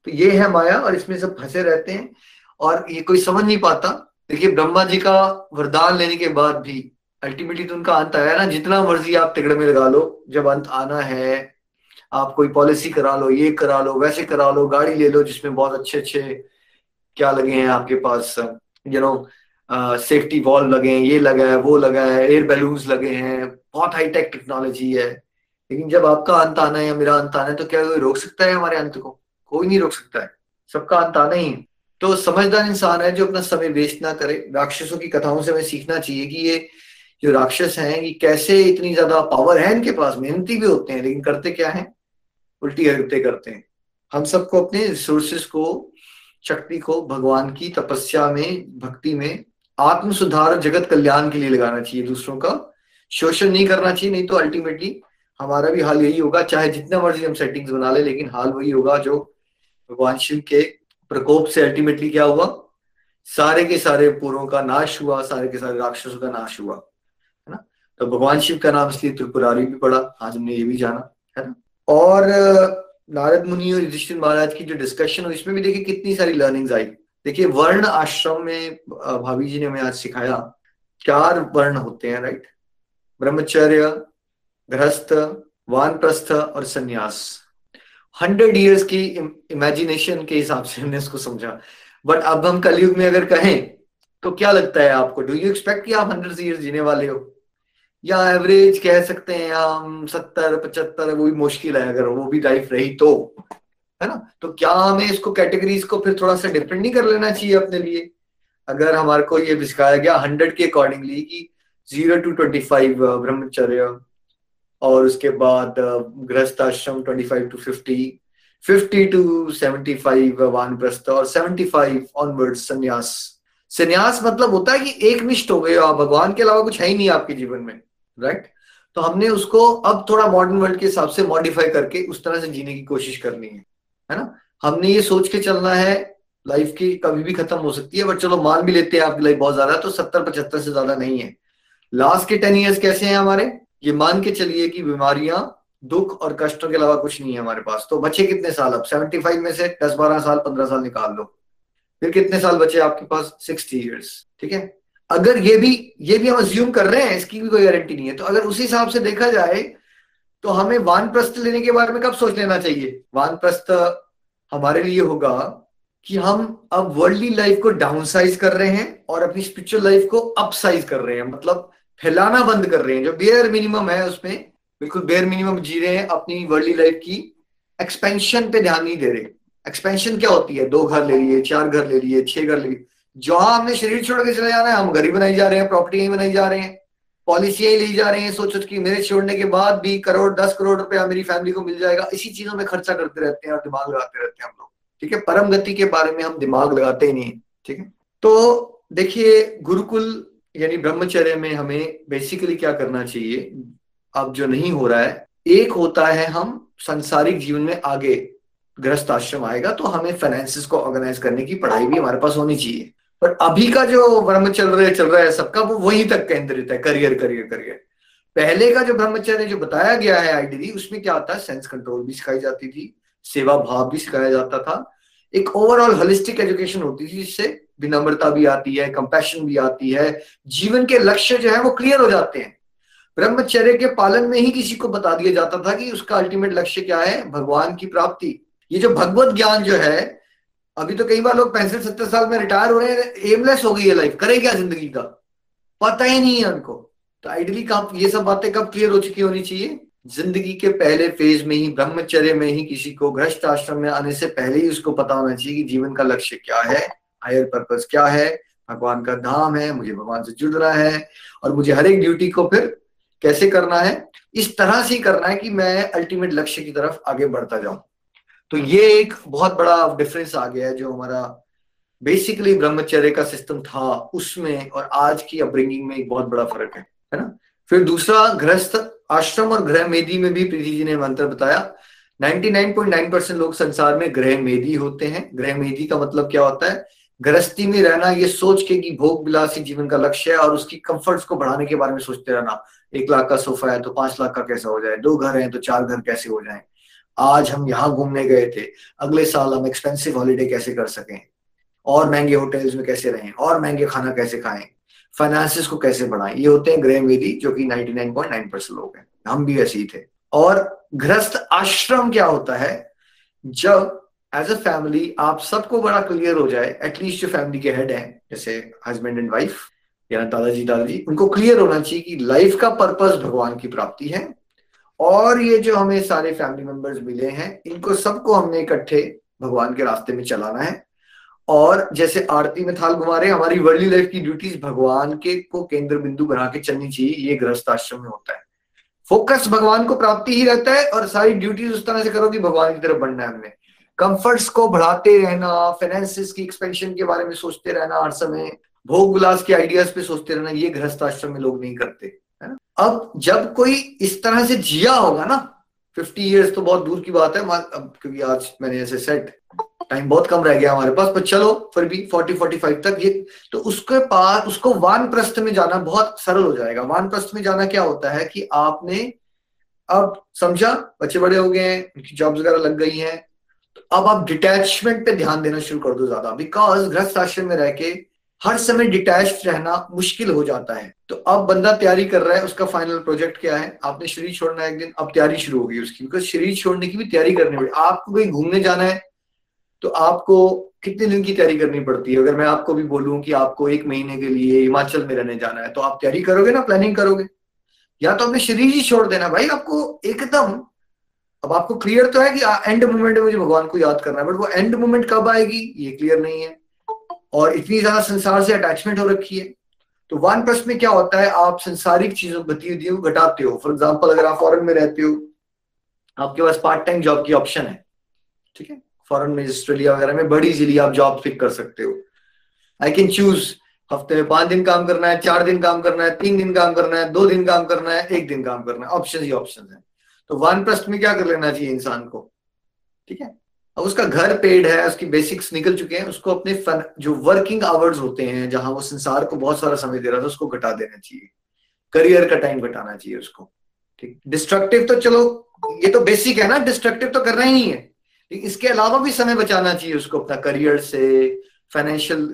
तो ये है माया और इसमें सब फंसे रहते हैं। और ये कोई समझ नहीं पाता। देखिए, ब्रह्मा जी का वरदान लेने के बाद भी अल्टीमेटली तो उनका अंत आया ना, जितना मर्ज़ी आप तिगड़ में लगा लो, जब अंत आना है, आप कोई पॉलिसी करा लो, ये करा लो, वैसे करा लो, गाड़ी ले लो, जिसमें बहुत अच्छे अच्छे क्या लगे हैं आपके पास यू नो सेफ्टी वॉल लगे हैं, ये लगा है, वो लगा है एयर बैलून्स लगे हैं, बहुत हाईटेक टेक्नोलॉजी है। लेकिन जब आपका अंत आना है या मेरा अंत आना है तो क्या कोई रोक सकता है हमारे अंत को? कोई नहीं रोक सकता है, सबका अंत आना ही तो समझदार इंसान है जो अपना समय वेस्ट ना करे। राक्षसों की कथाओं से हमें सीखना चाहिए कि ये जो राक्षस हैं कि कैसे इतनी ज़्यादा पावर है इनके पास? मेहनती भी होते हैं, लेकिन करते क्या है? उल्टी हरकतें करते हैं। हम सबको अपने रिसोर्सेस को, शक्ति को भगवान की तपस्या में, भक्ति में आत्म सुधार जगत कल्याण के लिए लगाना चाहिए। दूसरों का शोषण नहीं करना चाहिए, नहीं तो अल्टीमेटली हमारा भी हाल यही होगा। चाहे जितना मर्ज़ी हम सेटिंग्स बना ले, लेकिन हाल वही होगा जो भगवान शिव के प्रकोप से अल्टीमेटली क्या हुआ? सारे के सारे पूर्वों का नाश हुआ, सारे के सारे राक्षसों का नाश हुआ। तो भगवान शिव का नाम इसलिए त्रिपुरारी भी पड़ा आज हमने ये भी जाना, है ना? और नारद मुनि और युधिष्ठिर महाराज की जो डिस्कशन हुई, इसमें भी देखिए कितनी सारी लर्निंग्स आई। देखिए, वर्ण आश्रम में भाभी जी ने हमें आज सिखाया, चार वर्ण होते हैं राइट ब्रह्मचर्य, गृहस्थ, वानप्रस्थ और संन्यास। हंड्रेड इयर्स की इमेजिनेशन के हिसाब से हमने इसको समझा। बट अब हम कलयुग में अगर कहें तो क्या लगता है आपको? डू यू एक्सपेक्ट कि आप हंड्रेड ईयर्स जीने वाले हो? या एवरेज कह सकते हैं हम सत्तर, पचहत्तर, वो भी मुश्किल है, अगर वो भी लाइफ रही तो है ना? तो क्या हमें इसको कैटेगरीज को फिर थोड़ा सा डिफरेंट नहीं कर लेना चाहिए अपने लिए? अगर हमारे को ये सिखाया गया हंड्रेड के अकॉर्डिंगली कि ज़ीरो टू ट्वेंटी फाइव ब्रह्मचर्य, और उसके बाद गृहस्थ आश्रम twenty five to fifty fifty to seventy five वानप्रस्थ, और सेवेंटी फाइव ऑनवर्ड संन्यास संन्यास मतलब होता है कि एक निष्ठ हो गए आप, भगवान के अलावा कुछ है ही नहीं आपके जीवन में। राइट तो हमने उसको अब थोड़ा मॉडर्न वर्ल्ड के हिसाब से मॉडिफाई करके उस तरह से जीने की कोशिश करनी है है ना? हमने ये सोच के चलना है लाइफ की कभी भी खत्म हो सकती है बट चलो मान भी लेते हैं आपकी लाइफ बहुत ज़्यादा तो सत्तर, पचहत्तर से ज़्यादा नहीं है। लास्ट के टेन ईयर्स कैसे हैं हमारे? ये मान के चलिए कि बीमारियाँ, दुख और कष्टों के अलावा कुछ नहीं है हमारे पास। तो बचे कितने साल अब? सेवेंटी फाइव में से दस बारह साल, पंद्रह साल निकाल लो। फिर कितने साल बचे आपके पास? सिक्सटी ईयर्स ठीक है? अगर ये भी ये भी हम अज्यूम कर रहे हैं, इसकी भी कोई गारंटी नहीं है। तो अगर उसी हिसाब से देखा जाए तो हमें वानप्रस्थ लेने के बारे में कब सोच लेना चाहिए? वानप्रस्थ हमारे लिए होगा कि हम अब वर्ल्डली लाइफ को डाउन साइज़ कर रहे हैं और अपनी स्पिरिचुअल लाइफ को अप साइज़ कर रहे हैं। मतलब फैलाना बंद कर रहे हैं। जो बेयर मिनिमम है उसमें, बिल्कुल बेयर मिनिमम जी रहे हैं, अपनी वर्ल्डली लाइफ की एक्सपेंशन पे ध्यान नहीं दे रहे। एक्सपेंशन क्या होती है? दो घर ले लिए, चार घर ले लिए, छह घर ले लिए। जहाँ हमने शरीर छोड़ के चले जाना है, हम घर ही बनाई जा रहे हैं प्रॉपर्टी बनाई जा रहे हैं पॉलिसियाँ ली जा रही हैं, सोचो कि मेरे छोड़ने के बाद भी करोड़, दस करोड़ रुपया मेरी फैमिली को मिल जाएगा। इसी चीज़ों में खर्चा करते रहते हैं और दिमाग लगाते रहते हैं हम लोग, ठीक है? परम गति के बारे में हम दिमाग लगाते ही नहीं, ठीक है? तो देखिए, गुरुकुल यानी ब्रह्मचर्य में हमें बेसिकली क्या करना चाहिए? अब जो नहीं हो रहा है, एक होता है हम संसारिक जीवन में आगे ग्रस्त आश्रम आएगा तो हमें फाइनेंसिस को ऑर्गेनाइज करने की पढ़ाई भी हमारे पास होनी चाहिए। पर अभी का जो ब्रह्म चल रहा है सबका, वो वहीं तक केंद्रित है करियर करियर करियर पहले का जो ब्रह्मचर्य जो बताया गया है आइडियली उसमें क्या आता है? सेंस कंट्रोल भी सिखाई जाती थी, सेवा भाव भी सिखाया जाता था। एक ओवरऑल होलिस्टिक एजुकेशन होती थी, जिससे विनम्रता भी आती है कंपैशन भी आती है। जीवन के लक्ष्य जो है, वो क्लियर हो जाते हैं। ब्रह्मचर्य के पालन में ही किसी को बता दिया जाता था कि उसका अल्टीमेट लक्ष्य क्या है? भगवान की प्राप्ति। ये जो भगवत ज्ञान जो है अभी तो कई बार लोग पैंसठ, सत्तर साल में रिटायर हो रहे हैं एमलेस हो गई है लाइफ करे क्या ज़िंदगी का? पता ही नहीं है उनको। तो आइडली कब ये सब बातें कब क्लियर हो चुकी होनी चाहिए? ज़िंदगी के पहले फ़ेज़ में ही, ब्रह्मचर्य में ही किसी को ग्रस्त आश्रम में आने से पहले ही उसको पता होना चाहिए कि जीवन का लक्ष्य क्या है हायर पर्पज क्या है, भगवान का धाम है, मुझे भगवान से जुड़ना है, और मुझे हर एक ड्यूटी को फिर कैसे करना है? इस तरह से करना है कि मैं अल्टीमेट लक्ष्य की तरफ़ आगे बढ़ता जाऊँ। तो ये एक बहुत बड़ा डिफरेंस आ गया है जो हमारा बेसिकली ब्रह्मचर्य का सिस्टम था उसमें और आज की अपब्रिंगिंग में एक बहुत बड़ा फ़र्क है है ना? फिर दूसरा, गृहस्थ आश्रम और ग्रह मेदी में भी प्रीति जी ने मंत्र बताया। 99.9 परसेंट लोग संसार में ग्रह मेदी होते हैं। ग्रह मेदी का मतलब क्या होता है? गृहस्थी में रहना ये सोच के कि भोग विलासी जीवन का लक्ष्य है और उसकी कंफर्ट्स को बढ़ाने के बारे में सोचते रहना। एक लाख का सोफा है तो पाँच लाख का कैसा हो जाए? दो घर हैं तो चार घर कैसे हो जाए? आज हम यहाँ घूमने गए थे। अगले साल हम एक्सपेंसिव हॉलीडे कैसे कर सकें? और महँगे होटल्स में कैसे रहें? और महँगे खाना कैसे खाएँ? फाइनेंसिस को कैसे बढ़ाएँ? ये होते हैं ग्रह वेदी जो कि 99.9 परसेंट लोग हैं। हम भी ऐसे ही थे। और गृहस्थ आश्रम क्या होता है? जब एज अ फैमिली आप सबको बड़ा क्लियर हो जाए एटलीस्ट जो फैमिली के हेड हैं, जैसे हस्बैंड एंड वाइफ या दादाजी दादाजी, उनको क्लियर होना चाहिए कि लाइफ का पर्पस भगवान की प्राप्ति है। और ये जो हमें सारे फैमिली मेंबर्स मिले हैं, इनको सबको हमने इकट्ठे भगवान के रास्ते में चलाना है। और जैसे आरती में थाल घुमा रहे हमारी वर्ल्डली लाइफ की ड्यूटीज़ भगवान के को केंद्र बिंदु बना के चलनी चाहिए, ये गृहस्थ आश्रम में होता है। फोकस भगवान को प्राप्ति ही रहता है और सारी ड्यूटीज़ उस तरह से करो कि भगवान की तरफ़ बढ़ना है हमने कंफर्ट्स को बढ़ाते रहना फाइनेंसिस की एक्सपेंशन के बारे में सोचते रहना, हर समय भोग विलास के आइडियाज़ पे सोचते रहना, ये गृहस्थ आश्रम में लोग नहीं करते। अब जब कोई इस तरह से जिया होगा ना फिफ्टी ईयर्स तो बहुत दूर की बात है अब क्योंकि आज मैंने ऐसे सेट टाइम बहुत कम रह गया हमारे पास, पर चलो फिर भी फोर्टी फोर्टी फाइव तक ये तो उसके पास उसको वान प्रस्थ में जाना बहुत सरल हो जाएगा। वान प्रस्थ में जाना क्या होता है कि आपने, अब समझा, बच्चे बड़े हो गए हैं, उनकी जॉब्स वगैरह लग गई हैं तो अब आप डिटैचमेंट पे ध्यान देना शुरू कर दो ज़्यादा बिकॉज़ गृहस्थ आश्रम में रह के हर समय डिटैच रहना मुश्किल हो जाता है। तो अब बंदा तैयारी कर रहा है, उसका फाइनल प्रोजेक्ट क्या है? आपने शरीर छोड़ना है एक दिन, अब तैयारी शुरू होगी उसकी। बिकॉज़ शरीर छोड़ने की भी तैयारी करनी पड़ेगी आपको कहीं घूमने जाना है तो आपको कितने दिन की तैयारी करनी पड़ती है? अगर मैं आपको भी बोलूँ कि आपको एक महीने के लिए हिमाचल में रहने जाना है तो आप तैयारी करोगे ना? प्लानिंग करोगे? या तो अपने शरीर ही छोड़ देना। भाई, आपको एकदम, अब आपको क्लियर तो है कि एंड मोमेंट में मुझे भगवान को याद करना है बट वो एंड मोमेंट कब आएगी? ये क्लियर नहीं है। और इतनी ज़्यादा संसार से अटैचमेंट हो रखी है। तो वन प्लस में क्या होता है? आप संसारिक चीज़ों गतिविधियों को घटाते हो। फॉर एग्ज़ाम्पल अगर आप फॉरन में रहते हो, आपके पास पार्ट टाइम जॉब की ऑप्शन है। ठीक है? फॉरन में ऑस्ट्रेलिया वगैरह में बड़ी इजीली आप जॉब पिक कर सकते हो। आई कैन चूज़ हफ़्ते में पाँच दिन काम करना है, चार दिन काम करना है, तीन दिन काम करना है, दो दिन काम करना है, एक दिन काम करना है। ऑप्शन ही ऑप्शन है। तो वन प्लस में क्या कर लेना चाहिए इंसान को? ठीक है? अब उसका घर पेड है उसकी बेसिक्स निकल चुके हैं उसको अपने फन, जो वर्किंग आवर्स होते हैं जहाँ वो संसार को बहुत सारा समय दे रहा था उसको घटा देना चाहिए। करियर का टाइम घटाना चाहिए उसको। ठीक? डिस्ट्रक्टिव तो चलो ये तो बेसिक है ना डिस्ट्रक्टिव तो करना ही है। इसके अलावा भी समय बचाना चाहिए उसको अपना करियर से फाइनेंशियल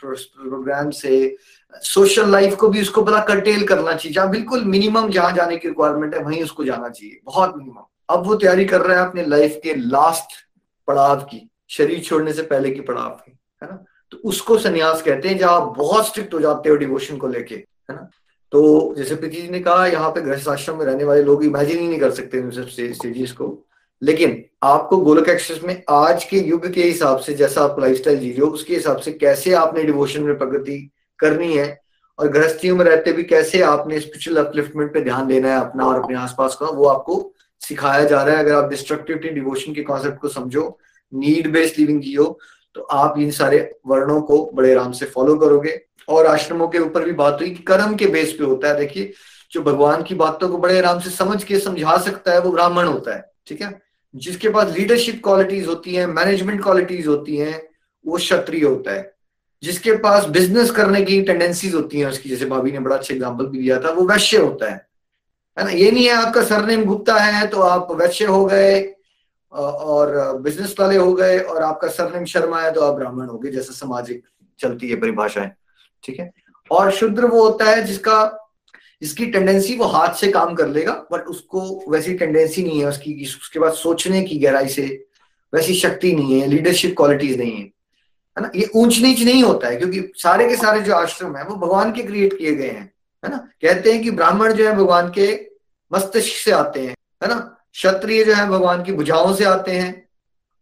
प्रोग्राम से सोशल लाइफ को भी उसको बड़ा कर्टेल करना चाहिए। जहाँ बिल्कुल मिनिमम जहाँ जाने की रिक्वायरमेंट है वहीं उसको जाना चाहिए। बहुत मिनिमम अब वो तैयारी कर रहा है अपने लाइफ के लास्ट पड़ाव की, शरीर छोड़ने से पहले की पड़ाव की, है ना? तो उसको संन्यास कहते हैं जहाँ बहुत स्ट्रिक्ट हो जाते हो डिवोशन को लेके, है ना? तो जैसे प्रीति जी ने कहा, यहाँ पे गृह आश्रम में रहने वाले लोग इमेजिन ही नहीं कर सकते स्टेजेस को। लेकिन आपको गोलक एक्सेस में आज के युग के हिसाब से जैसा आप लाइफ स्टाइल जी रहे हो, उसके हिसाब से कैसे आपने डिवोशन में प्रगति करनी है और गृहस्थियों में रहते भी कैसे आपने स्पिरिचुअल अपलिफ्टमेंट पे ध्यान देना है अपना और अपने आसपास का, वो आपको सिखाया जा रहा है। अगर आप डिस्ट्रक्टिविटी डिवोशन के कॉन्सेप्ट को समझो नीड बेस्ड लिविंग जियो तो आप इन सारे वर्णों को बड़े आराम से फॉलो करोगे। और आश्रमों के ऊपर भी बात हुई कर्म के बेस पे होता है। देखिए, जो भगवान की बातों को बड़े आराम से समझ के, समझा सकता है, वो ब्राह्मण होता है, ठीक है? जिसके पास लीडरशिप क्वालिटीज होती हैं मैनेजमेंट क्वालिटीज होती हैं, वो क्षत्रिय होता है। जिसके पास बिज़नेस करने की टेंडेंसीज होती हैं, उसकी, जैसे भाभी ने बड़ा अच्छा एग्ज़ाम्पल भी दिया था, वो वैश्य होता है। है ना? ये नहीं है आपका सरनेम गुप्ता है तो आप वैश्य हो गए और बिज़नेस वाले हो गए, और आपका सरनेम शर्मा है तो आप ब्राह्मण हो गए, जैसे सामाजिक चलती है परिभाषाएँ, ठीक है? और शुद्र वो होता है जिसका, जिसकी टेंडेंसी वो हाथ से काम कर लेगा बट उसको वैसी टेंडेंसी नहीं है, उसकी, उसके बाद सोचने की गहराई से वैसी शक्ति नहीं है लीडरशिप क्वालिटीज नहीं है है ना? ये ऊंच नीच नहीं होता है, क्योंकि सारे के सारे जो आश्रम है, वो भगवान के क्रिएट किए गए हैं। है ना? कहते हैं कि ब्राह्मण जो है भगवान के मस्तिष्क से आते हैं, है ना? क्षत्रिय जो है भगवान की भुजाओं से आते हैं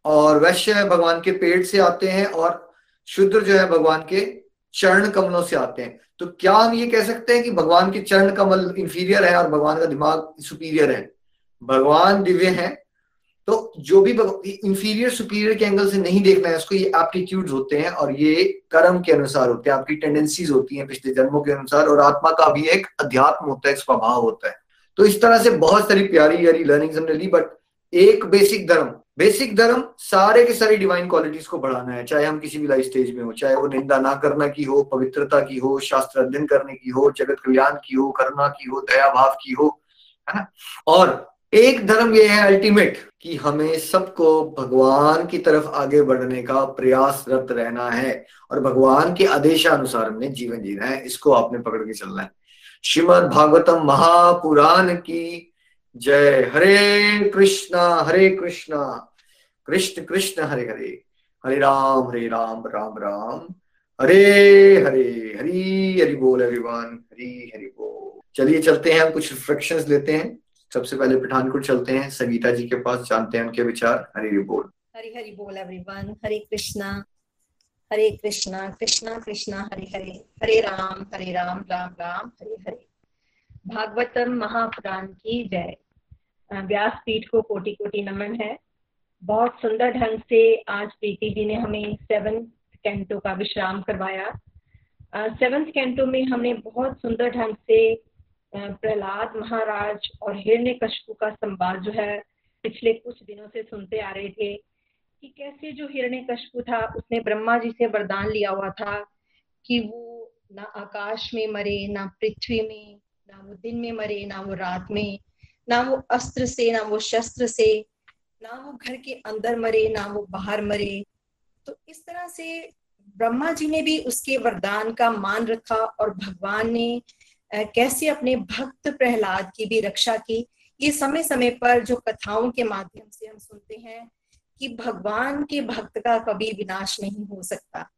और वैश्य है भगवान के पेट से आते हैं और शुद्र जो है भगवान के चरण कमलों से आते हैं। तो क्या हम ये कह सकते हैं कि भगवान के चरण कमल इंफीरियर है और भगवान का दिमाग सुपीरियर है? भगवान दिव्य है तो जो भी इंफीरियर सुपीरियर के एंगल से नहीं देखना है, उसको ये एप्टीट्यूड होते हैं और ये कर्म के अनुसार होते हैं। आपकी टेंडेंसीज होती हैं पिछले जन्मों के अनुसार और आत्मा का भी एक अध्यात्म होता है स्वभाव होता है। तो इस तरह से बहुत सारी प्यारी प्यारी लर्निंग हमने ली बट एक बेसिक धर्म बेसिक धर्म सारे के सारी डिवाइन क्वालिटीज को बढ़ाना है। चाहे हम किसी भी लाइफ स्टेज में हो, चाहे वो निंदा ना करना की हो, पवित्रता की हो, शास्त्र अध्ययन करने की हो, जगत कल्याण की हो, करुणा की हो, दया भाव की हो, है ना? और एक धर्म ये है अल्टीमेट कि हमें सबको भगवान की तरफ़ आगे बढ़ने का प्रयासरत रहना है और भगवान के आदेशानुसार हमने जीवन जीना है। इसको आपने पकड़ के चलना है। श्रीमद भागवतम महापुराण की जय। हरे कृष्णा हरे कृष्णा। कृष्ण कृष्ण, हरे हरे। हरे राम हरे राम राम राम। हरे हरे, हरी, हरि बोल एवरीवन हरी, हरि बोल। चलिए चलते हैं, हम कुछ रिफ्लेक्शंस लेते हैं। सबसे पहले पठानकोट चलते हैं। संगीता जी के पास जानते हैं उनके विचार। हरी बोल। हरी हरी बोल एवरीवन हरे कृष्णा। हरे कृष्णा कृष्णा कृष्णा, हरे हरे। हरे राम हरे राम राम राम, हरे हरे। भागवतम महापुराण की जय। व्यास पीठ को कोटि कोटि नमन है। बहुत सुंदर ढंग से आज प्रीति जी ने हमें सेवन कैंटो का विश्राम करवाया। सेवंथ कैंटो में हमने बहुत सुंदर ढंग से प्रहलाद महाराज और हिरण्य कशपू का संवाद जो है, पिछले कुछ दिनों से सुनते आ रहे थे कि कैसे जो हिरण्य कशपू था, उसने ब्रह्मा जी से वरदान लिया हुआ था कि वो ना आकाश में मरे, ना पृथ्वी में, ना वो दिन में मरे, ना वो रात में, ना वो अस्त्र से, ना वो शस्त्र से, ना वो घर के अंदर मरे, ना वो बाहर मरे। तो इस तरह से ब्रह्मा जी ने भी उसके वरदान का मान रखा और भगवान ने कैसे अपने भक्त प्रहलाद की भी रक्षा की? ये समय समय पर जो कथाओं के माध्यम से हम सुनते हैं कि भगवान के भक्त का कभी विनाश नहीं हो सकता।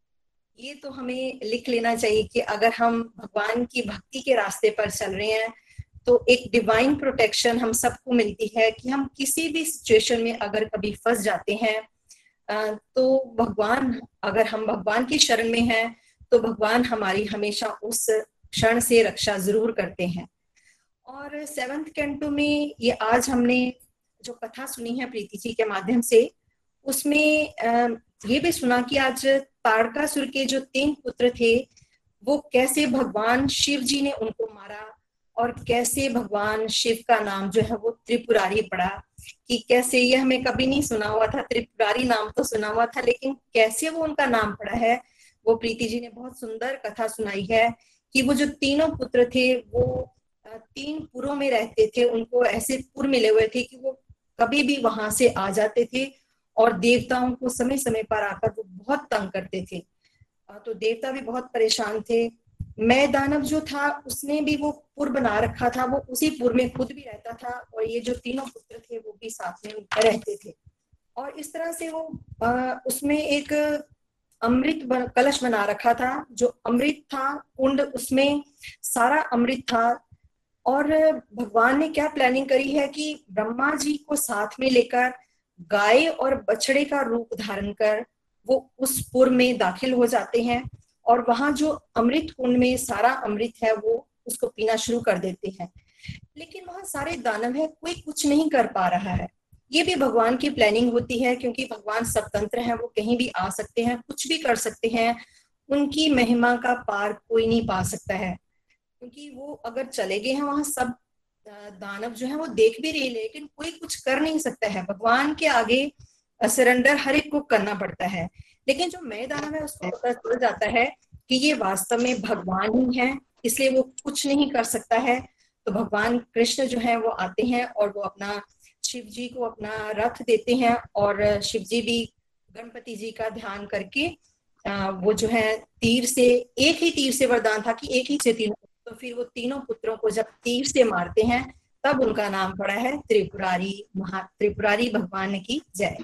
ये तो हमें लिख लेना चाहिए कि अगर हम भगवान की भक्ति के रास्ते पर चल रहे हैं तो एक डिवाइन प्रोटेक्शन हम सबको मिलती है कि हम किसी भी सिचुएशन में अगर कभी फंस जाते हैं तो भगवान, अगर हम भगवान की शरण में हैं तो भगवान हमारी हमेशा उस क्षण से रक्षा ज़रूर करते हैं। और सेवंथ कैंटो में ये आज हमने जो कथा सुनी है प्रीति जी के माध्यम से, उसमें ये भी सुना कि आज ताड़कासुर के जो तीन पुत्र थे, वो कैसे भगवान शिव जी ने उनको मारा और कैसे भगवान शिव का नाम जो है वो त्रिपुरारी पड़ा कि कैसे, ये हमें कभी नहीं सुना हुआ था, त्रिपुरारी नाम तो सुना हुआ था, लेकिन कैसे वो उनका नाम पड़ा है, वो प्रीति जी ने बहुत सुंदर कथा सुनाई है। कि वो जो तीनों पुत्र थे वो तीन पुरों में रहते थे उनको ऐसे पुर मिले हुए थे कि वो कभी भी वहाँ से आ जाते थे और देवताओं को समय समय पर आकर वो बहुत तंग करते थे। तो देवता भी बहुत परेशान थे। मैं दानव जो था उसने भी वो पुर बना रखा था वो उसी पुर में खुद भी रहता था और ये जो तीनों पुत्र थे वो भी साथ में रहते थे। और इस तरह से वो आ, उसमें एक अमृत कलश बना रखा था, जो अमृत था, कुंड उसमें सारा अमृत था। और भगवान ने क्या प्लानिंग करी है कि ब्रह्मा जी को साथ में लेकर गाय और बछड़े का रूप धारण कर वो उस पुर में दाखिल हो जाते हैं और वहाँ जो अमृत कुंड में सारा अमृत है, वो उसको पीना शुरू कर देते हैं। लेकिन वहाँ सारे दानव है, कोई कुछ नहीं कर पा रहा है। ये भी भगवान की प्लानिंग होती है, क्योंकि भगवान स्वतंत्र है, वो कहीं भी आ सकते हैं, कुछ भी कर सकते हैं, उनकी महिमा का पार कोई नहीं पा सकता है। क्योंकि वो अगर चले गए हैं, वहाँ सब दानव जो है, वो देख भी रहे लेकिन कोई कुछ कर नहीं सकता है। भगवान के आगे सरेंडर हर एक को करना पड़ता है। लेकिन जो मैं दानव है, उसको पता चल जाता है कि ये वास्तव में भगवान ही है, इसलिए वो कुछ नहीं कर सकता है। तो भगवान कृष्ण जो है, वो आते हैं और वो अपना शिव जी को अपना रथ देते हैं और शिव जी भी गणपति जी का ध्यान करके वो जो है तीर से, एक ही तीर से वरदान था कि एक ही से तीनों तो फिर वो तीनों पुत्रों को जब तीर से मारते हैं, तब उनका नाम पड़ा है त्रिपुरारी महा, त्रिपुरारी भगवान की जय।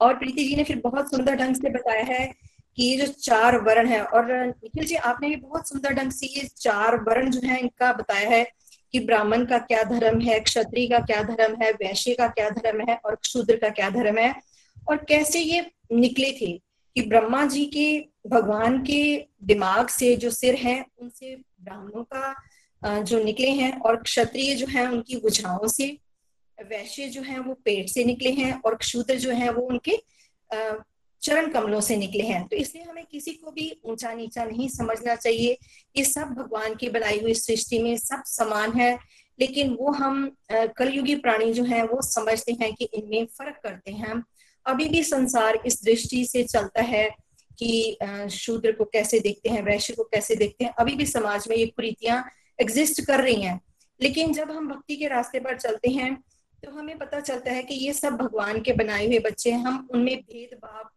और प्रीति जी ने फिर बहुत सुंदर ढंग से बताया है कि ये जो चार वर्ण है, और निखिल जी, आपने भी बहुत सुंदर ढंग से ये चार वर्ण जो है इनका बताया है कि ब्राह्मण का क्या धर्म है, क्षत्रिय का क्या धर्म है, वैश्य का क्या धर्म है और शूद्र का क्या धर्म है? और कैसे ये निकले थे कि ब्रह्मा जी के, भगवान के दिमाग से जो सिर है, उनसे ब्राह्मणों का जो निकले हैं और क्षत्रिय जो है, उनकी बुझाओं से, वैश्य जो है, वो पेट से निकले हैं और क्षूद्र जो है, वो उनके चरण कमलों से निकले हैं। तो इसलिए हमें किसी को भी ऊँचा नीचा नहीं समझना चाहिए। ये सब भगवान की बनाई हुई सृष्टि में सब समान है, लेकिन वो हम कलयुगी प्राणी जो है, वो समझते हैं कि इनमें फ़र्क करते हैं अभी भी संसार इस दृष्टि से चलता है कि शूद्र को कैसे देखते हैं, वैश्य को कैसे देखते हैं। अभी भी समाज में ये कुरीतियाँ एग्जिस्ट कर रही हैं। लेकिन जब हम भक्ति के रास्ते पर चलते हैं तो हमें पता चलता है कि ये सब भगवान के बनाए हुए बच्चे हैं। हम उनमें भेदभाव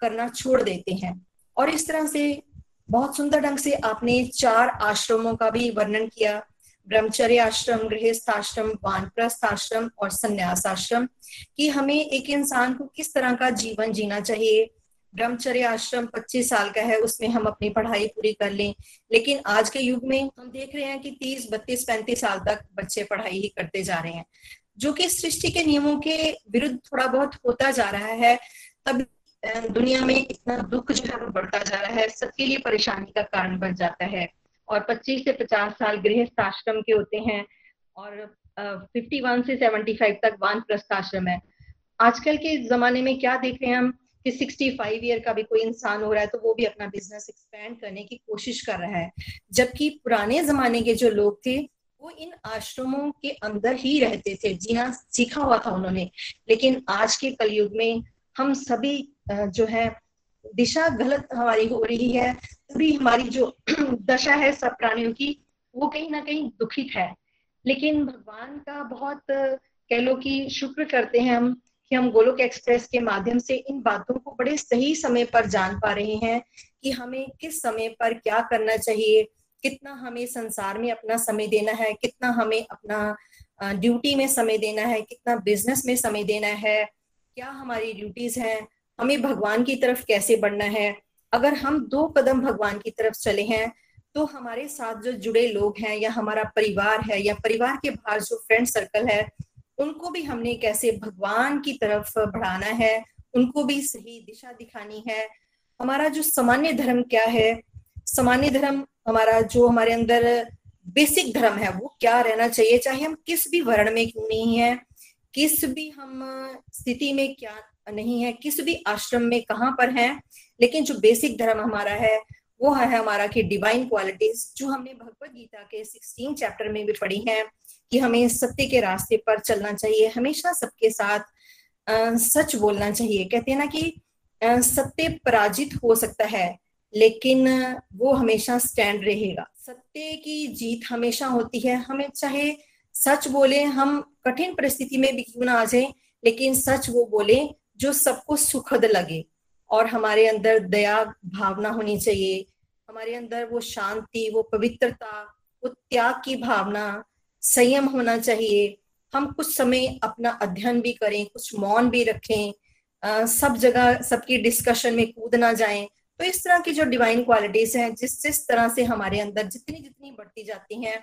करना छोड़ देते हैं। और इस तरह से बहुत सुंदर ढंग से आपने चार आश्रमों का भी वर्णन किया। ब्रह्मचर्य आश्रम, गृहस्थ आश्रम, वानप्रस्थ आश्रम और संन्यास आश्रम, कि हमें एक इंसान को किस तरह का जीवन जीना चाहिए। ब्रह्मचर्य आश्रम 25 साल का है, उसमें हम अपनी पढ़ाई पूरी कर लें। लेकिन आज के युग में हम देख रहे हैं कि 30 32 35 साल तक बच्चे पढ़ाई ही करते जा रहे हैं, जो कि सृष्टि के नियमों के विरुद्ध थोड़ा बहुत होता जा रहा है। तब दुनिया में इतना दुख जो है वो बढ़ता जा रहा है, सबके लिए परेशानी का कारण बन जाता है। और 25 से 50 साल गृहस्थ आश्रम के होते हैं और फिफ्टी वन से सेवेंटी फाइव तक वान प्रस्थ आश्रम है। आजकल के जमाने में क्या देख रहे हैं हम कि 65 ईयर का भी कोई इंसान हो रहा है तो वो भी अपना बिज़नेस एक्सपेंड करने की कोशिश कर रहा है। जबकि पुराने जमाने के जो लोग थे, वो इन आश्रमों के अंदर ही रहते थे। जीना सीखा हुआ था उन्होंने। लेकिन आज के कलयुग में हम सभी जो है, दिशा गलत हमारी हो रही है तभी हमारी जो दशा है सब प्राणियों की, वो कहीं ना कहीं दुखित है। लेकिन भगवान का बहुत, कह लो कि शुक्र करते हैं हम, कि हम गोलोक एक्सप्रेस के माध्यम से इन बातों को बड़े सही समय पर जान पा रहे हैं, कि हमें किस समय पर क्या करना चाहिए, कितना हमें संसार में अपना समय देना है, कितना हमें अपना ड्यूटी में समय देना है, कितना बिज़नेस में समय देना है क्या हमारी ड्यूटीज़ हैं? हमें भगवान की तरफ़ कैसे बढ़ना है? अगर हम दो कदम भगवान की तरफ़ चले हैं तो हमारे साथ जो जुड़े लोग हैं या हमारा परिवार है या परिवार के बाहर जो फ्रेंड सर्कल है, उनको भी हमने कैसे भगवान की तरफ़ बढ़ाना है? उनको भी सही दिशा दिखानी है? हमारा जो सामान्य धर्म क्या है? सामान्य धर्म हमारा जो हमारे अंदर बेसिक धर्म है, वो क्या रहना चाहिए? चाहे हम किस भी वर्ण में क्यों नहीं है किस भी हम स्थिति में क्या नहीं है किस भी आश्रम में कहाँ पर है लेकिन जो बेसिक धर्म हमारा है वो है हमारा कि डिवाइन क्वालिटीज जो हमने भगवत गीता के सिक्सटीन चैप्टर में भी पढ़ी है कि हमें सत्य के रास्ते पर चलना चाहिए हमेशा सबके साथ आ, सच बोलना चाहिए। कहते हैं ना कि सत्य पराजित हो सकता है लेकिन वो हमेशा स्टैंड रहेगा। सत्य की जीत हमेशा होती है। हमें चाहे सच बोले हम कठिन परिस्थिति में भी क्यों ना आ जाए लेकिन सच वो बोले जो सबको सुखद लगे। और हमारे अंदर दया भावना होनी चाहिए। हमारे अंदर वो शांति वो पवित्रता वो त्याग की भावना संयम होना चाहिए। हम कुछ समय अपना अध्ययन भी करें कुछ मौन भी रखें आ, सब जगह सबकी डिस्कशन में कूद ना जाएँ। तो इस तरह की जो डिवाइन क्वालिटीज हैं जिस जिस तरह से हमारे अंदर जितनी जितनी बढ़ती जाती हैं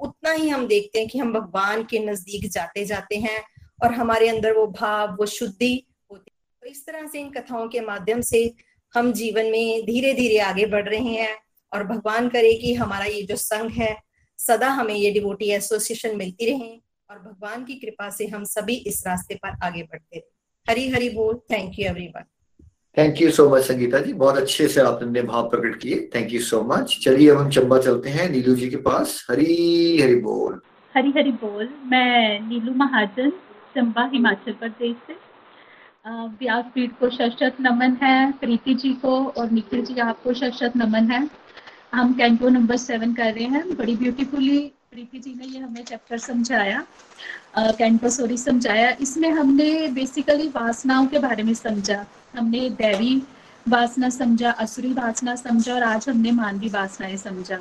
उतना ही हम देखते हैं कि हम भगवान के नज़दीक जाते जाते हैं और हमारे अंदर वो भाव, वो शुद्धि होती है। तो इस तरह से इन कथाओं के माध्यम से हम जीवन में धीरे धीरे आगे बढ़ रहे हैं और भगवान करे कि हमारा ये जो संघ है, सदा हमें ये डिवोटी एसोसिएशन मिलती रहे और भगवान की कृपा से हम सभी इस रास्ते पर आगे बढ़ते रहे। हरी हरी बोल। Thank you everyone thank you so much Sangeeta ji बहुत अच्छे से आपने भाव प्रकट किए. थैंक यू सो मच चलिए अब हम चंबा चलते हैं. नीलू जी के पास. हरी हरी बोल. हरी हरी बोल. मैं नीलू महाजन, चंबा हिमाचल प्रदेश से. व्यासपीठ को शशत नमन है. प्रीति जी को और निखिल जी आपको शशत नमन है. हम कैंटो नंबर सेवन कर रहे हैं. बड़ी ब्यूटीफुली प्रीति जी ने ये हमें चैप्टर समझाया. कैंटोसोरी समझाया। इसमें हमने बेसिकली वासनाओं के बारे में समझा। हमने दैवी वासना समझा, असुरी वासना समझा और आज हमने मानवी वासनाएँ समझा।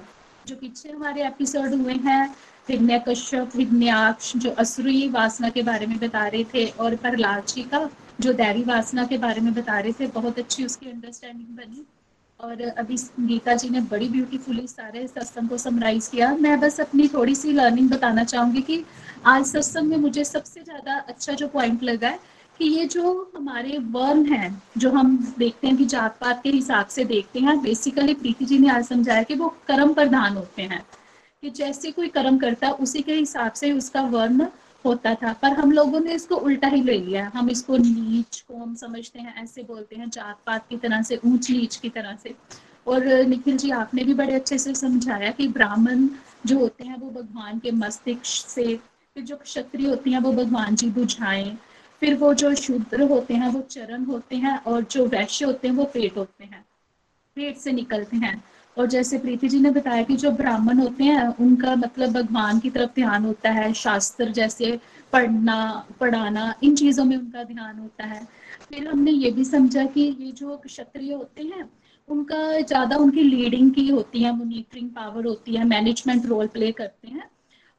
जो पीछे हमारे एपिसोड हुए हैं हिरण्य कश्यप हिरण्याक्ष जो असुरी वासना के बारे में बता रहे थे और प्रहलाद जी का जो दैवी वासना के बारे में बता रहे थे, बहुत अच्छी उसकी अंडरस्टैंडिंग बनी। और अभी गीता जी ने बड़ी ब्यूटीफुली सारे सत्संग को समराइज किया। मैं बस अपनी थोड़ी सी लर्निंग बताना चाहूँगी कि आज सत्संग में मुझे सबसे ज़्यादा अच्छा जो पॉइंट लगा है कि ये जो हमारे वर्ण हैं, जो हम देखते हैं कि जात पात के हिसाब से देखते हैं बेसिकली प्रीति जी ने आज समझाया कि वो कर्म प्रधान होते हैं। कि जैसे कोई कर्म करता है, उसी के हिसाब से उसका वर्ण होता था, पर हम लोगों ने इसको उल्टा ही ले लिया। हम इसको नीच को हम समझते हैं, ऐसे बोलते हैं जात पात की तरह से ऊंच नीच की तरह से। और निखिल जी, आपने भी बड़े अच्छे से समझाया कि ब्राह्मण जो होते हैं, वो भगवान के मस्तिष्क से, फिर जो क्षत्रिय होती हैं, वो भगवान जी बुझाएँ। फिर वो जो शूद्र होते हैं, वो चरण होते हैं, और जो वैश्य होते हैं, वो पेट होते हैं। पेट से निकलते हैं। और जैसे प्रीति जी ने बताया कि जो ब्राह्मण होते हैं, उनका मतलब भगवान की तरफ़ ध्यान होता है, शास्त्र जैसे पढ़ना, पढ़ाना, इन चीज़ों में उनका ध्यान होता है। फिर हमने ये भी समझा कि ये जो क्षत्रिय होते हैं, उनका ज़्यादा उनकी लीडिंग की होती है मोनिटरिंग पावर होती है मैनेजमेंट रोल प्ले करते हैं।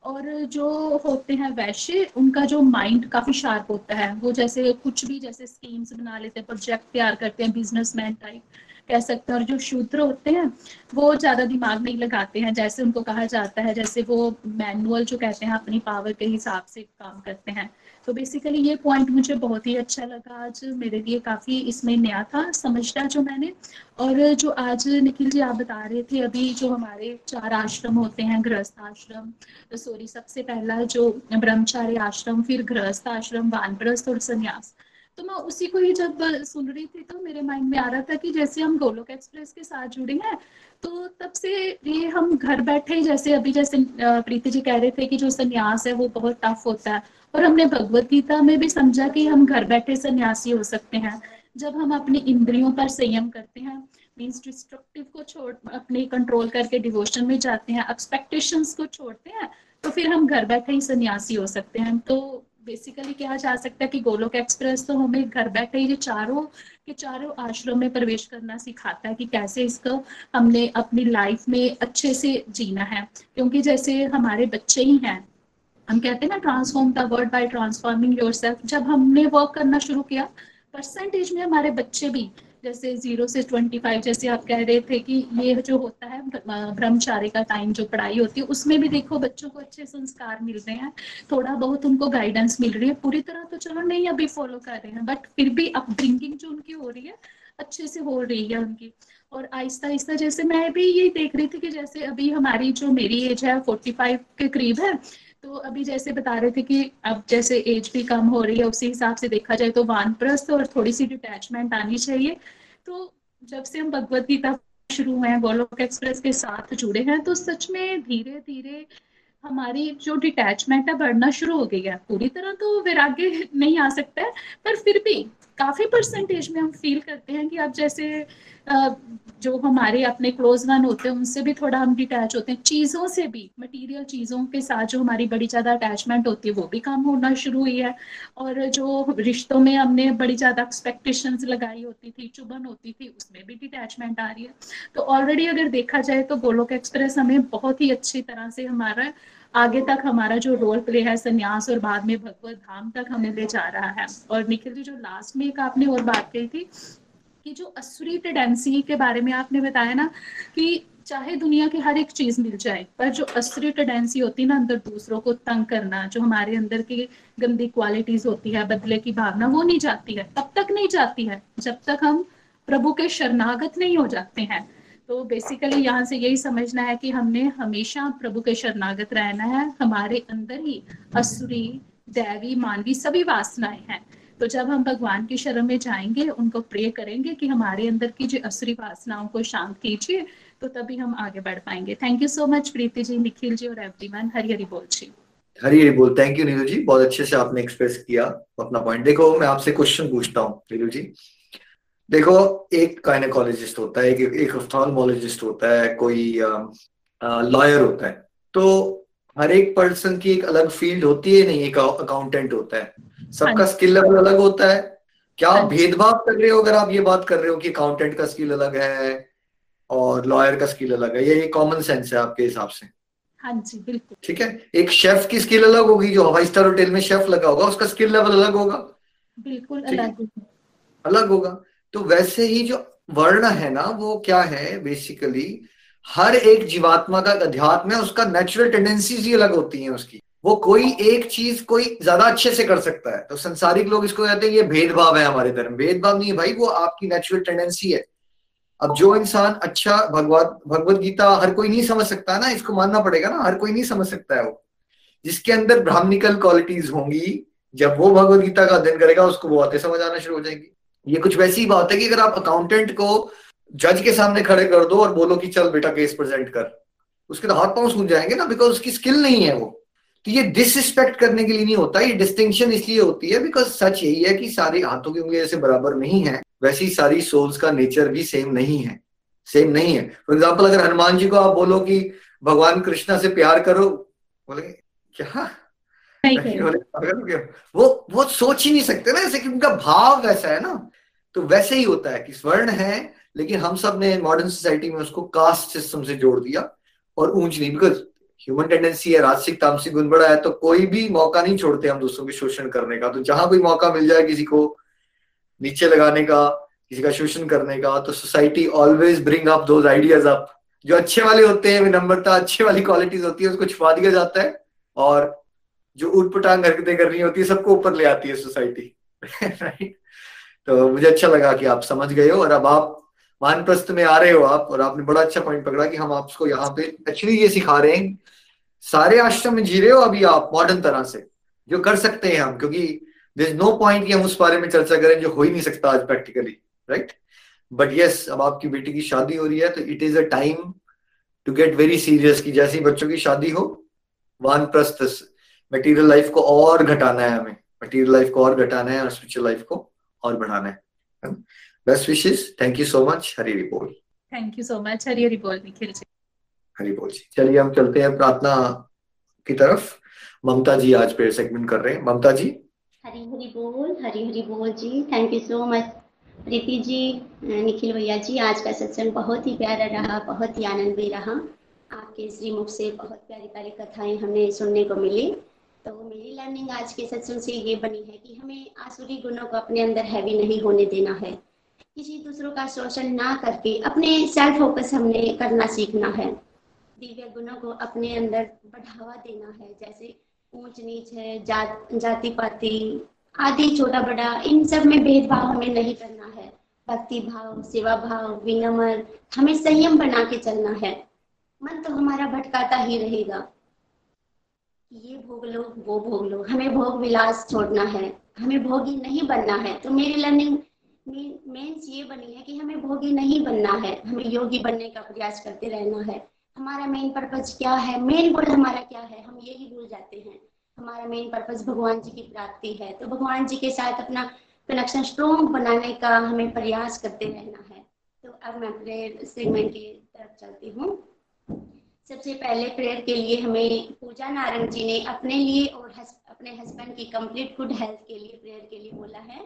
और जो होते हैं वैश्य, उनका जो माइंड काफ़ी शार्प होता है। वो जैसे कुछ भी जैसे स्कीम्स बना लेते हैं प्रोजेक्ट तैयार करते हैं बिजनेसमैन टाइप कह सकते हैं, और जो शूद्र होते हैं, वो ज़्यादा दिमाग नहीं लगाते हैं, जैसे उनको कहा जाता है, जैसे वो मैनुअल जो कहते हैं, अपनी पावर के हिसाब से काम करते हैं। तो बेसिकली ये पॉइंट मुझे बहुत ही अच्छा लगा आज, मेरे लिए काफ़ी इसमें नया था, समझता जो मैंने। और जो आज निखिल जी आप बता रहे थे, अभी जो हमारे चार आश्रम होते हैं, गृहस्थ आश्रम सॉरी सबसे पहला जो ब्रह्मचारी आश्रम, फिर गृहस्थ आश्रम, वानप्रस्थ और संन्यास तो मैं उसी को ही जब सुन रही थी तो मेरे माइंड में आ रहा था कि जैसे हम गोलोक एक्सप्रेस के साथ जुड़े हैं तो तब से ये हम घर बैठे जैसे अभी जैसे प्रीति जी कह रहे थे कि जो संन्यास है वो बहुत टफ होता है। और हमने भगवत गीता में भी समझा कि हम घर बैठे सन्यासी हो सकते हैं। जब हम अपनी इंद्रियों पर संयम करते हैं मीन्स डिस्ट्रक्टिव को छोड़, अपने कंट्रोल करके डिवोशन में जाते हैं एक्सपेक्टेशंस को छोड़ते हैं तो फिर हम घर बैठे ही सन्यासी हो सकते हैं। तो बेसिकली कहा जा सकता है कि गोलोक एक्सप्रेस तो हमें घर बैठे ही चारों के चारों आश्रम में प्रवेश करना सिखाता है कि कैसे इसको हमने अपनी लाइफ में अच्छे से जीना है। क्योंकि जैसे हमारे बच्चे ही हैं, हम कहते हैं ना transform the world by transforming your जब हमने वर्क करना शुरू किया परसेंटेज में हमारे बच्चे भी जैसे ज़ीरो से ट्वेंटी फाइव जैसे आप कह रहे थे कि ये जो होता है ब्रह्मचारी का टाइम जो पढ़ाई होती है, उसमें भी देखो बच्चों को अच्छे संस्कार मिल रहे हैं, थोड़ा बहुत उनको गाइडेंस मिल रही है, पूरी तरह तो चलो नहीं अभी फॉलो कर रहे हैं बट फिर भी अपब्रिंगिंग जो उनकी हो रही है, अच्छे से हो रही है उनकी। और आहिस्ता आहिस्ता जैसे मैं भी ये देख रही थी कि जैसे अभी हमारी जो मेरी एज है फोर्टी फाइव के करीब है तो अभी जैसे बता रहे थे कि अब जैसे एज भी कम हो रही है, उसी हिसाब से देखा जाए तो वानप्रस्थ और थोड़ी सी डिटैचमेंट आनी चाहिए। तो जब से हम भगवत गीता शुरू हुए हैं, गोलोक एक्सप्रेस के साथ जुड़े हैं तो सच में धीरे धीरे हमारी जो डिटैचमेंट है, बढ़ना शुरू हो गई है। पूरी तरह तो वैराग्य नहीं आ सकता है, पर फिर भी काफ़ी परसेंटेज में हम फील करते हैं कि अब जैसे जो हमारे अपने क्लोज वन होते हैं, उनसे भी थोड़ा हम डिटैच होते हैं। चीज़ों से भी मटेरियल चीज़ों के साथ जो हमारी बड़ी ज़्यादा अटैचमेंट होती है, वो भी कम होना शुरू हुई है। और जो रिश्तों में हमने बड़ी ज़्यादा एक्सपेक्टेशंस लगाई होती थी, चुभन होती थी, उसमें भी डिटैचमेंट आ रही है। तो ऑलरेडी अगर देखा जाए तो गोलोक एक्सप्रेस हमें बहुत ही अच्छी तरह से हमारा आगे तक हमारा जो रोल प्ले है, संन्यास और बाद में भगवत धाम तक हमें ले जा रहा है। और निखिल जी, जो लास्ट में एक आपने और बात कही थी कि जो असुरी टेंडेंसी के बारे में आपने बताया ना कि चाहे दुनिया की हर एक चीज़ मिल जाए, पर जो असुरी टेंडेंसी होती है ना अंदर दूसरों को तंग करना, जो हमारे अंदर की गंदी क्वालिटीज होती है, बदले की भावना, वो नहीं जाती है। तब तक नहीं जाती है, जब तक हम प्रभु के शरणागत नहीं हो जाते हैं। तो बेसिकली यहाँ से यही समझना है कि हमने हमेशा प्रभु के शरणागत रहना है, हमारे अंदर ही असुरी, दैवी, मानवी सभी वासनाएँ हैं। तो जब हम भगवान की शरण में जाएँगे, उनको प्रे करेंगे कि हमारे अंदर की जो असुरी वासनाओं को शांत कीजिए तो तभी हम आगे बढ़ पाएँगे। Thank you so much Preeti ji, Nikhil ji और एवरीवन हरी हरी बोल जी। हरी हरी बोल। Thank you Neelu ji. बहुत अच्छे से आपने एक्सप्रेस किया अपना पॉइंट देखो, मैं आपसे क्वेश्चन पूछता हूँ नीलू जी। देखो एक गायनेकोलॉजिस्ट होता है एक एक ऑफ्थॉलमोलॉजिस्ट होता है कोई लॉयर होता है। तो हर एक पर्सन की एक अलग फ़ील्ड होती है नहीं एक अकाउंटेंट होता है। सबका हाँ स्किल लेवल अलग होता है। क्या हाँ आप भेदभाव कर रहे हो अगर आप ये बात कर रहे हो कि अकाउंटेंट का स्किल अलग है और लॉयर का स्किल अलग है? ये कॉमन सेंस है आपके हिसाब से। हाँ जी बिल्कुल। ठीक है? एक शेफ की स्किल अलग होगी जो हवाई स्टार होटल में शेफ लगा होगा उसका स्किल लेवल अलग होगा। बिल्कुल अलग है। अलग होगा। तो वैसे ही जो वर्ण है ना, वो क्या है बेसिकली हर एक जीवात्मा का अध्यात्म है, उसका नेचुरल टेंडेंसीज ही अलग होती हैं उसकी। वो कोई एक चीज़ कोई ज़्यादा अच्छे से कर सकता है। तो संसारिक लोग इसको कहते हैं, ये भेदभाव है हमारे धर्म भेदभाव नहीं है भाई, वो आपकी नेचुरल टेंडेंसी है। अब जो इंसान अच्छा भगवत भगवत गीता हर कोई नहीं समझ सकता ना, इसको मानना पड़ेगा ना, हर कोई नहीं समझ सकता है वो। जिसके अंदर ब्राह्मणिकल क्वालिटीज होंगी, जब वो भगवत गीता का अध्ययन करेगा, उसको वो आते समझ आना शुरू हो जाएँगी। ये कुछ वैसी ही बात है कि अगर आप अकाउंटेंट को जज के सामने खड़े कर दो और बोलो कि चल बेटा केस प्रेजेंट कर, उसके तो हाथ पाँव सूझ जाएँगे ना बिकॉज़ उसकी स्किल नहीं है वो। तो ये डिसरिस्पेक्ट करने के लिए नहीं होता, ये डिस्टिंक्शन इसलिए होती है बिकॉज़ सच यही है कि सारे हाथों की उंगली जैसे बराबर नहीं है, वैसे ही सारी सोल्स का नेचर भी सेम नहीं है सेम नहीं है। फॉर एग्ज़ाम्पल अगर हनुमान जी को आप बोलो कि भगवान कृष्णा से प्यार करो बोले क्या? नहीं? वो वो सोच ही नहीं सकते ना जैसे कि उनका भाव वैसा है ना। तो वैसे ही होता है कि स्वर्ण है लेकिन हम सबने मॉडर्न सोसाइटी में उसको कास्ट सिस्टम से जोड़ दिया और ऊंच नहीं बिकॉज़ ह्यूमन टेंडेंसी है राजसिक तामसिक गुण बड़ा है तो कोई भी मौका नहीं छोड़ते हम दूसरों के शोषण करने का। तो जहाँ कोई मौका मिल जाए किसी को नीचे लगाने का किसी का शोषण करने का तो society always bring up those ideas up जो अच्छे वाले होते हैं विनम्रता अच्छे वाली क्वालिटीज होती है उसको छुपा दिया जाता है और जो उठपटांग हरकतें करनी होती है, सबको ऊपर ले आती है सोसाइटी। राइट तो मुझे अच्छा लगा कि आप समझ गए हो और अब आप वानप्रस्थ में आ रहे हो आप और आपने बड़ा अच्छा पॉइंट पकड़ा कि हम आपको यहाँ पे एक्चुअली ये सिखा रहे हैं। सारे आश्रम में जी रहे हो अभी आप मॉडर्न तरह से, जो कर सकते हैं हम, क्योंकि देर नो पॉइंट कि हम उस बारे में चर्चा करें जो हो ही नहीं सकता आज प्रैक्टिकली राइट बट यस अब आपकी बेटी की शादी हो रही है तो it is a time to get very serious कि जैसे ही बच्चों की शादी हो, वानप्रस्थ मटेरियल लाइफ को और घटाना है हमें। मटेरियल लाइफ को और घटाना है और स्पिरिचुअल लाइफ को और बढ़ाना है। Best wishes thank you so much Hari Hari बोल thank you so much Hari Hari बोल निखिल जी हरी बोल जी चलिए हम चलते हैं प्रार्थना की तरफ़। ममता जी आज पेड़ सेगमेंट कर रहे हैं। ममता जी। हरी हरी बोल हरी हरी बोल जी thank you so much Preeti ji Nikhil भैया जी आज का सत्संग बहुत ही प्यारा रहा बहुत ही आनंदमय रहा। आपके श्रीमुख से बहुत प्यारी प्यारी कथाएँ हमें सुनने को मिली। तो मेरी लर्निंग आज के सत्संग से ये बनी है कि हमें आसुरी गुणों को अपने अंदर हैवी नहीं होने देना है। किसी दूसरों का शोषण ना करके अपने सेल्फ फोकस हमने करना सीखना है। दिव्य गुणों को अपने अंदर बढ़ावा देना है, जैसे ऊंच नीच है, जात, जाति पाति, आदि, छोटा बड़ा, इन सब में भेदभाव हमें नहीं करना है। भक्ति भाव, सेवा भाव, विनम्र, हमें संयम बना के चलना है। मन तो हमारा भटकाता ही रहेगा। ये भोग लो, वो भोग लो। हमें भोग विलास छोड़ना है। हमें भोगी नहीं बनना है। तो मेरी लर्निंग मेन्स ये बनी है कि हमें भोगी नहीं बनना है। हमें योगी बनने का प्रयास करते रहना है। हमारा मेन पर्पज क्या है? मेन गोल हमारा क्या है? हम यही भूल जाते हैं। हमारा मेन पर्पज भगवान जी की प्राप्ति है। तो भगवान जी के साथ अपना कनेक्शन स्ट्रोंग बनाने का हमें प्रयास करते रहना है। तो अब मैं अपने सेगमेंट की तरफ़ चलती हूँ। सबसे पहले प्रेयर के लिए हमें पूजा नारंग जी ने अपने लिए और हस, अपने हस्बैंड की कंप्लीट गुड हेल्थ के लिए प्रेयर के लिए बोला है।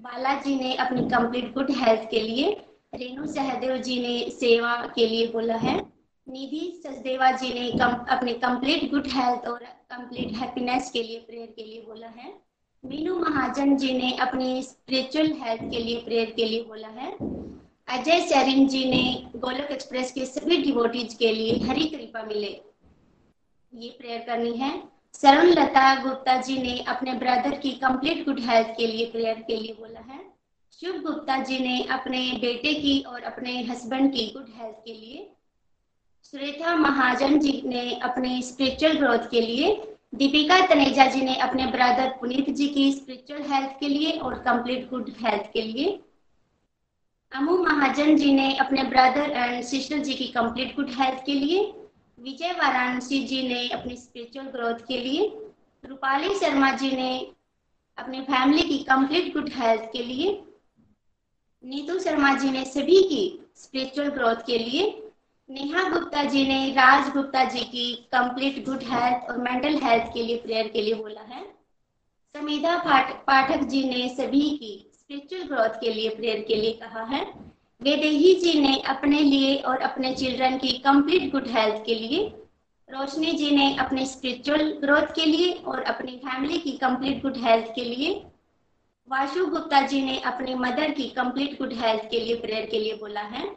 बालाजी ने अपनी कंप्लीट गुड हेल्थ के लिए रेणु सहदेव जी ने सेवा के लिए बोला है। निधि सचदेवा जी ने कम, अपने कंप्लीट गुड हेल्थ और कंप्लीट हैप्पीनेस के लिए प्रेयर के लिए बोला है। मीनू महाजन जी ने अपनी स्पिरिचुअल हेल्थ के लिए प्रेयर के लिए बोला है। अजय सैरिन जी ने गोलक एक्सप्रेस के सभी डिवोटीज के लिए हरी कृपा मिले। ये प्रेयर करनी है। सरल लता गुप्ता जी ने अपने ब्रदर की कंप्लीट गुड हेल्थ के लिए प्रेयर के लिए बोला है। शुभ गुप्ता जी ने अपने बेटे की और अपने हस्बैंड की गुड हेल्थ के लिए। सुरेखा महाजन जी ने अपने स्पिरिचुअल ग्रोथ के लिए। दीपिका तनेजा जी ने अपने ब्रदर पुनीत जी की स्पिरिचुअल हेल्थ के लिए और कंप्लीट गुड हेल्थ के लिए। अमू महाजन जी ने अपने ब्रदर एंड सिस्टर जी की कंप्लीट गुड हेल्थ के लिए, विजय वाराणसी जी ने अपनी स्पिरिचुअल ग्रोथ के लिए, रूपाली शर्मा जी ने अपनी फैमिली की कंप्लीट गुड हेल्थ के लिए, नीतू शर्मा जी ने सभी की स्पिरिचुअल ग्रोथ के लिए, नेहा गुप्ता जी ने राज गुप्ता जी की कंप्लीट गुड हेल्थ और मेंटल हेल्थ के लिए प्रेयर के लिए बोला है, समीधा पाठक जी ने सभी की स्पिरिचुअल ग्रोथ के लिए प्रेयर के लिए कहा है। वेदेही जी ने अपने लिए और अपने चिल्ड्रन की कंप्लीट गुड हेल्थ के लिए, रोशनी जी ने अपने स्पिरिचुअल ग्रोथ के लिए और अपनी फैमिली की कंप्लीट गुड हेल्थ के लिए, वाशु गुप्ता जी ने अपने मदर की कंप्लीट गुड हेल्थ के लिए प्रेयर के लिए बोला है।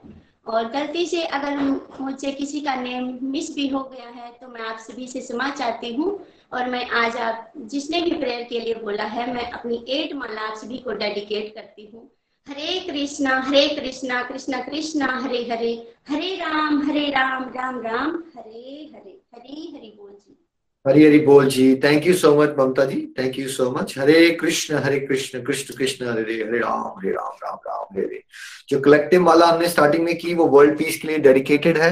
और गलती से अगर मुझसे किसी का नेम मिस भी हो गया है तो मैं आप सभी से क्षमा चाहती हूँ। और मैं आज आप जिसने भी प्रेयर के लिए बोला है, मैं अपनी एट माला आप सभी को डेडिकेट करती हूँ। हरे कृष्णा हरे कृष्णा कृष्णा कृष्णा, हरे हरे हरे राम हरे राम राम राम, हरे हरे हरे हरि बोल जी। हरी हरी बोल जी thank you so much Mamta ji thank you so much Hare Krishna Hare Krishna Krishna Krishna, Hare Hare Ram Hare Ram Ram Ram, Hare Hare. जो कलेक्टिव माला हमने स्टार्टिंग में की, वो वर्ल्ड पीस के लिए डेडिकेटेड है।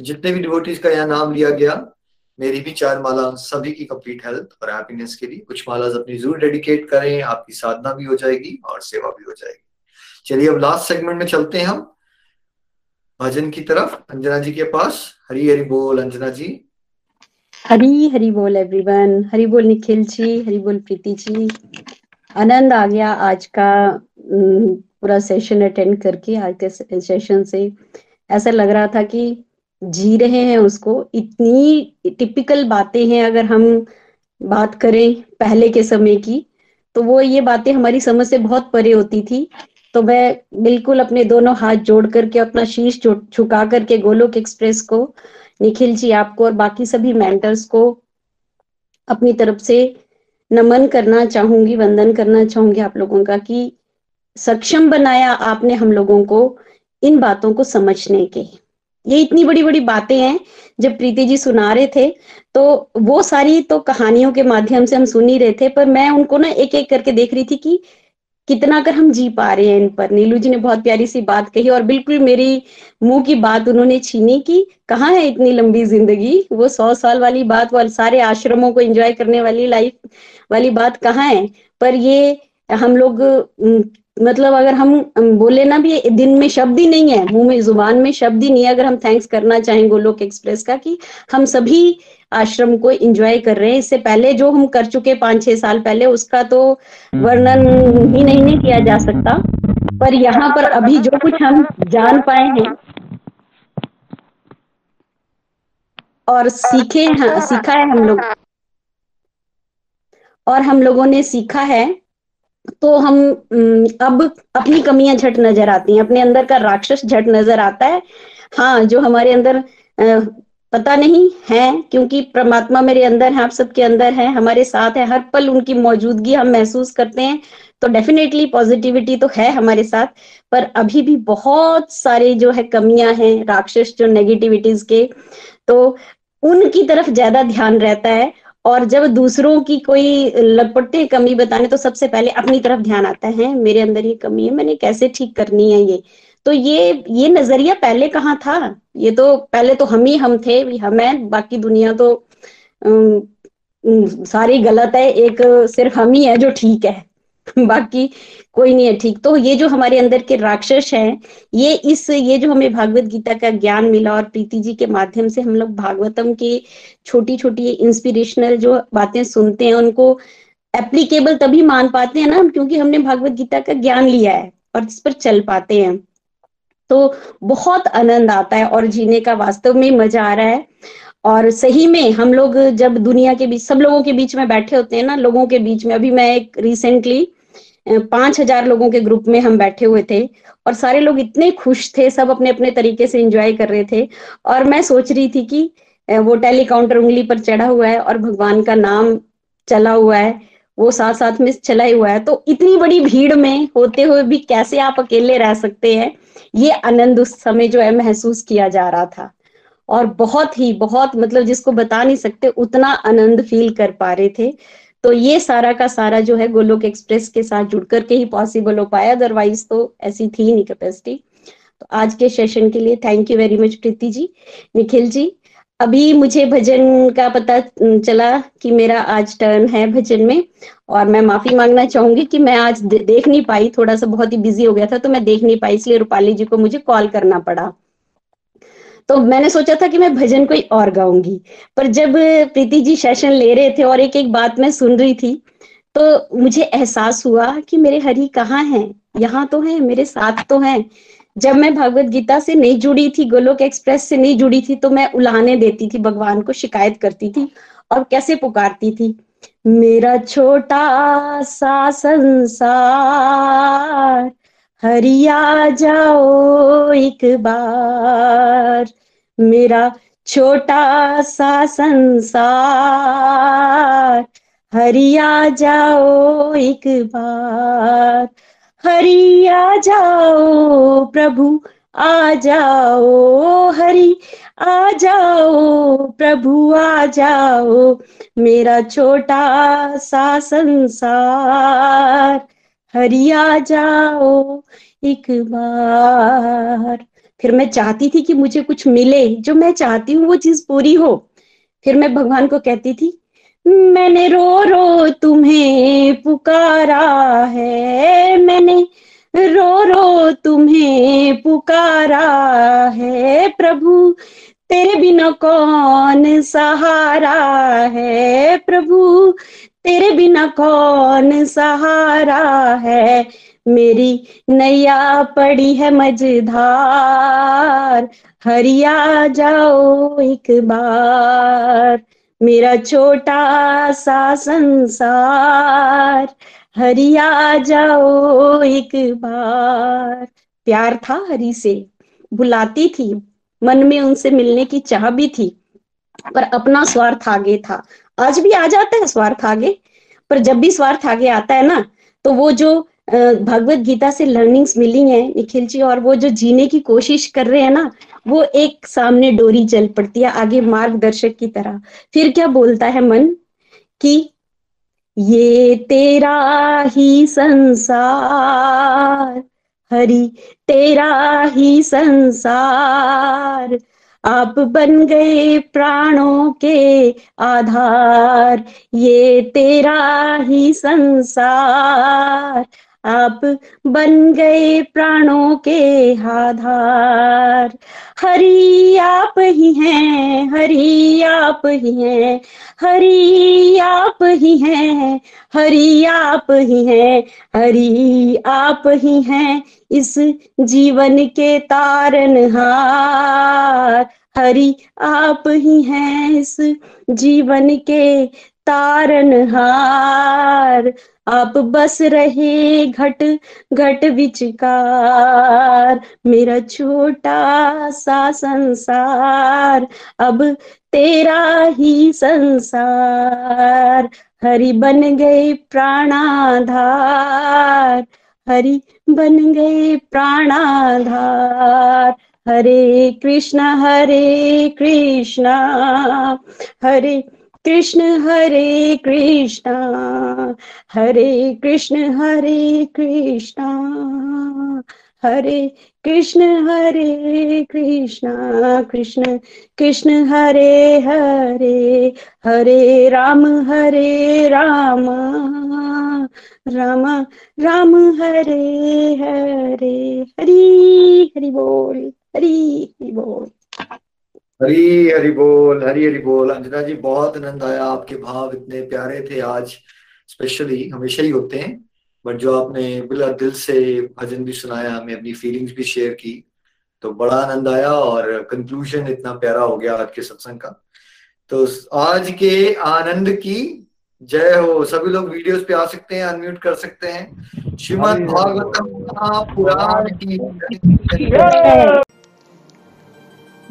जितने भी डिवोटीज का यहाँ नाम लिया गया मेरी भी चार माला सभी की कंप्लीट हेल्थ और हैप्पीनेस के लिए। कुछ माला अपनी ज़रूर डेडिकेट करें, आपकी साधना भी हो जाएगी और सेवा भी हो जाएगी। चलिए अब लास्ट सेगमेंट में चलते हैं हम। भजन की तरफ़, अंजना जी के पास। हरी हरी बोल, अंजना जी। हरी हरी बोल एवरीवन हरी बोल निखिल जी, हरी बोल प्रीति जी। आनंद आ गया आज का पूरा सेशन अटेंड करके, आज के सेशन से। ऐसा लग रहा था कि जी रहे हैं उसको। इतनी टिपिकल बातें हैं अगर हम बात करें पहले के समय की तो वो ये बातें हमारी समझ से बहुत परे होती थी। तो मैं बिल्कुल अपने दोनों हाथ जोड़ करके, अपना शीश झुका करके गोलोक एक्सप्रेस को, निखिल जी आपको और बाकी सभी मेंटर्स को अपनी तरफ़ से नमन करना चाहूँगी, वंदन करना चाहूँगी आप लोगों का कि सक्षम बनाया आपने हम लोगों को इन बातों को समझने के। ये इतनी बड़ी बड़ी बातें हैं जब प्रीति जी सुना रहे थे तो वो सारी तो कहानियों के माध्यम से हम सुन ही रहे थे पर मैं उनको ना एक एक करके देख रही थी कि कितना कर हम जी पा रहे हैं इन पर। नीलू जी ने बहुत प्यारी सी बात कही और बिल्कुल मेरी मुँह की बात उन्होंने छीनी की कहाँ है इतनी लंबी ज़िंदगी? वो सौ साल वाली बात वो सारे आश्रमों को एंजॉय करने वाली लाइफ वाली बात कहाँ है? पर ये हम लोग मतलब अगर हम बोले ना भी दिन में शब्द ही नहीं है मुँह में ज़ुबान में शब्द ही नहीं है अगर हम थैंक्स करना चाहें गोलोक एक्सप्रेस का कि हम सभी आश्रम को एंजॉय कर रहे हैं। इससे पहले जो हम कर चुके पाँच छह साल पहले उसका तो वर्णन ही नहीं, नहीं किया जा सकता। पर यहाँ पर अभी जो कुछ हम जान पाए हैं और सीखे हैं सीखा है हम लोग। और हम लोगों ने सीखा है तो हम अब अपनी कमियाँ झट नज़र आती हैं, अपने अंदर का राक्षस झट नज़र आता है। हाँ जो हमारे अंदर पता नहीं है, क्योंकि परमात्मा मेरे अंदर है, आप सबके अंदर है, हमारे साथ है, हर पल उनकी मौजूदगी हम महसूस करते हैं। तो डेफिनेटली पॉजिटिविटी तो है हमारे साथ, पर अभी भी बहुत सारे जो है कमियाँ हैं, राक्षस जो नेगेटिविटीज के तो उनकी तरफ़ ज़्यादा ध्यान रहता है। और जब दूसरों की कोई लपटे कमी बताने तो सबसे पहले अपनी तरफ़ ध्यान आता है, मेरे अंदर ये कमी है, मैंने कैसे ठीक करनी है ये? तो ये ये नज़रिया पहले कहाँ था? ये तो पहले तो हम ही, हम थे हमें बाकी दुनिया तो सारी गलत है, एक सिर्फ़ हम ही है जो ठीक है। बाकी कोई नहीं है, ठीक। तो ये जो हमारे अंदर के राक्षस हैं, ये इस, ये जो हमें भागवत गीता का ज्ञान मिला और प्रीति जी के माध्यम से हम लोग भागवतम के छोटी छोटी इंस्पिरेशनल जो बातें सुनते हैं, उनको एप्लीकेबल तभी मान पाते हैं ना क्योंकि हमने भागवत गीता का ज्ञान लिया है और इस पर चल पाते हैं। तो बहुत आनंद आता है और जीने का वास्तव में मज़ा आ रहा है। और सही में हम लोग जब दुनिया के बीच, सब लोगों के बीच में बैठे होते हैं ना, लोगों के बीच में, अभी मैं एक रिसेंटली पाँच हज़ार लोगों के ग्रुप में हम बैठे हुए थे और सारे लोग इतने खुश थे, सब अपने अपने तरीके से एंजॉय कर रहे थे और मैं सोच रही थी कि वो टेलीकाउंटर उंगली पर चढ़ा हुआ है और भगवान का नाम चला हुआ है, वो साथ साथ में चला ही हुआ है। तो इतनी बड़ी भीड़ में होते हुए भी कैसे आप अकेले रह सकते हैं? ये आनंद उस समय जो है महसूस किया जा रहा था। और बहुत ही, बहुत मतलब जिसको बता नहीं सकते, उतना आनंद फील कर पा रहे थे। तो ये सारा का सारा जो है गोलोक एक्सप्रेस के साथ जुड़ करके ही पॉसिबल हो पाया। अदरवाइज़ तो ऐसी थी नहीं कैपेसिटी तो आज के सेशन के लिए thank you very much Preeti ji, Nikhil ji. अभी मुझे भजन का पता चला कि मेरा आज टर्न है भजन में। और मैं माफ़ी मांगना चाहूँगी कि मैं आज देख नहीं पाई। थोड़ा सा बहुत ही बिज़ी हो गया था तो मैं देख नहीं पाई, इसलिए रूपाली जी को मुझे कॉल करना पड़ा। तो मैंने सोचा था कि मैं भजन कोई और गाऊँगी। पर जब प्रीति जी सेशन ले रहे थे और एक एक बात मैं सुन रही थी तो मुझे एहसास हुआ कि मेरे हरि कहाँ हैं? यहाँ तो हैं, मेरे साथ तो हैं। जब मैं भगवत गीता से नहीं जुड़ी थी, गोलोक एक्सप्रेस से नहीं जुड़ी थी तो मैं उलाने देती थी, भगवान को शिकायत करती थी और कैसे पुकारती थी? मेरा छोटा सा संसार, हरिया जाओ एक बार। मेरा छोटा सा संसार, हरिया जाओ एक बार। हरि आ जाओ प्रभु, आ जाओ हरि, आ जाओ प्रभु, आ जाओ मेरा छोटा सा संसार हरि आ जाओ एक बार। फिर मैं चाहती थी कि मुझे कुछ मिले। जो मैं चाहती हूँ वो चीज़ पूरी हो। फिर मैं भगवान को कहती थी, मैंने रो रो तुम्हें पुकारा है। मैंने रो रो तुम्हें पुकारा है। प्रभु, तेरे बिना कौन सहारा है? प्रभु, तेरे बिना कौन सहारा है? मेरी नैया पड़ी है मझधार, हरिया जाओ एक बार। मेरा छोटा सा संसार, हरिया जाओ एक बार। प्यार था हरि से, बुलाती थी, मन में उनसे मिलने की चाह भी थी, पर अपना स्वार्थ आगे था। आज भी आ जाता है स्वार्थ आगे, पर जब भी स्वार्थ आगे आता है ना तो वो जो भगवत गीता से लर्निंग्स मिली हैं, निखिल जी, और वो जो जीने की कोशिश कर रहे हैं ना, वो एक सामने डोरी चल पड़ती है, आगे मार्गदर्शक की तरह। फिर क्या बोलता है मन? कि ये तेरा ही संसार, हरि, तेरा ही संसार, आप बन गए प्राणों के आधार। ये तेरा ही संसार आप बन गए प्राणों के आधार। हरि आप ही हैं, हरि आप ही हैं, हरि आप ही हैं, हरि आप ही हैं, हरि आप ही हैं, इस जीवन के तारनहार हरि आप ही हैं, इस जीवन के तारनहार। आप बस रहे घट घट विचकार। मेरा छोटा सा संसार, अब तेरा ही संसार। हरि बन गए प्राणाधार। हरि बन गए प्राणाधार। हरे कृष्ण हरे कृष्ण। हरे कृष्ण, हरे कृष्ण हरे कृष्ण हरे कृष्ण हरे कृष्ण हरे कृष्ण कृष्ण कृष्ण, हरे हरे हरे राम हरे राम राम राम, हरे हरे, हरी, हरि बोल, हरी, हरि बोल। हरी हरि बोल, हरी हरि बोल। अंजना जी, बहुत आनंद आया आपके भाव, इतने प्यारे थे आज स्पेशली हमेशा ही होते हैं। बट जो आपने बिला दिल से भजन भी सुनाया हमें अपनी फीलिंग्स भी शेयर की तो बड़ा आनंद आया और कंक्लूजन इतना प्यारा हो गया आज के सत्संग का। तो आज के आनंद की जय हो। सभी लोग वीडियोस पे आ सकते हैं अनम्यूट कर सकते हैं। श्रीमद भागवतम पुराण की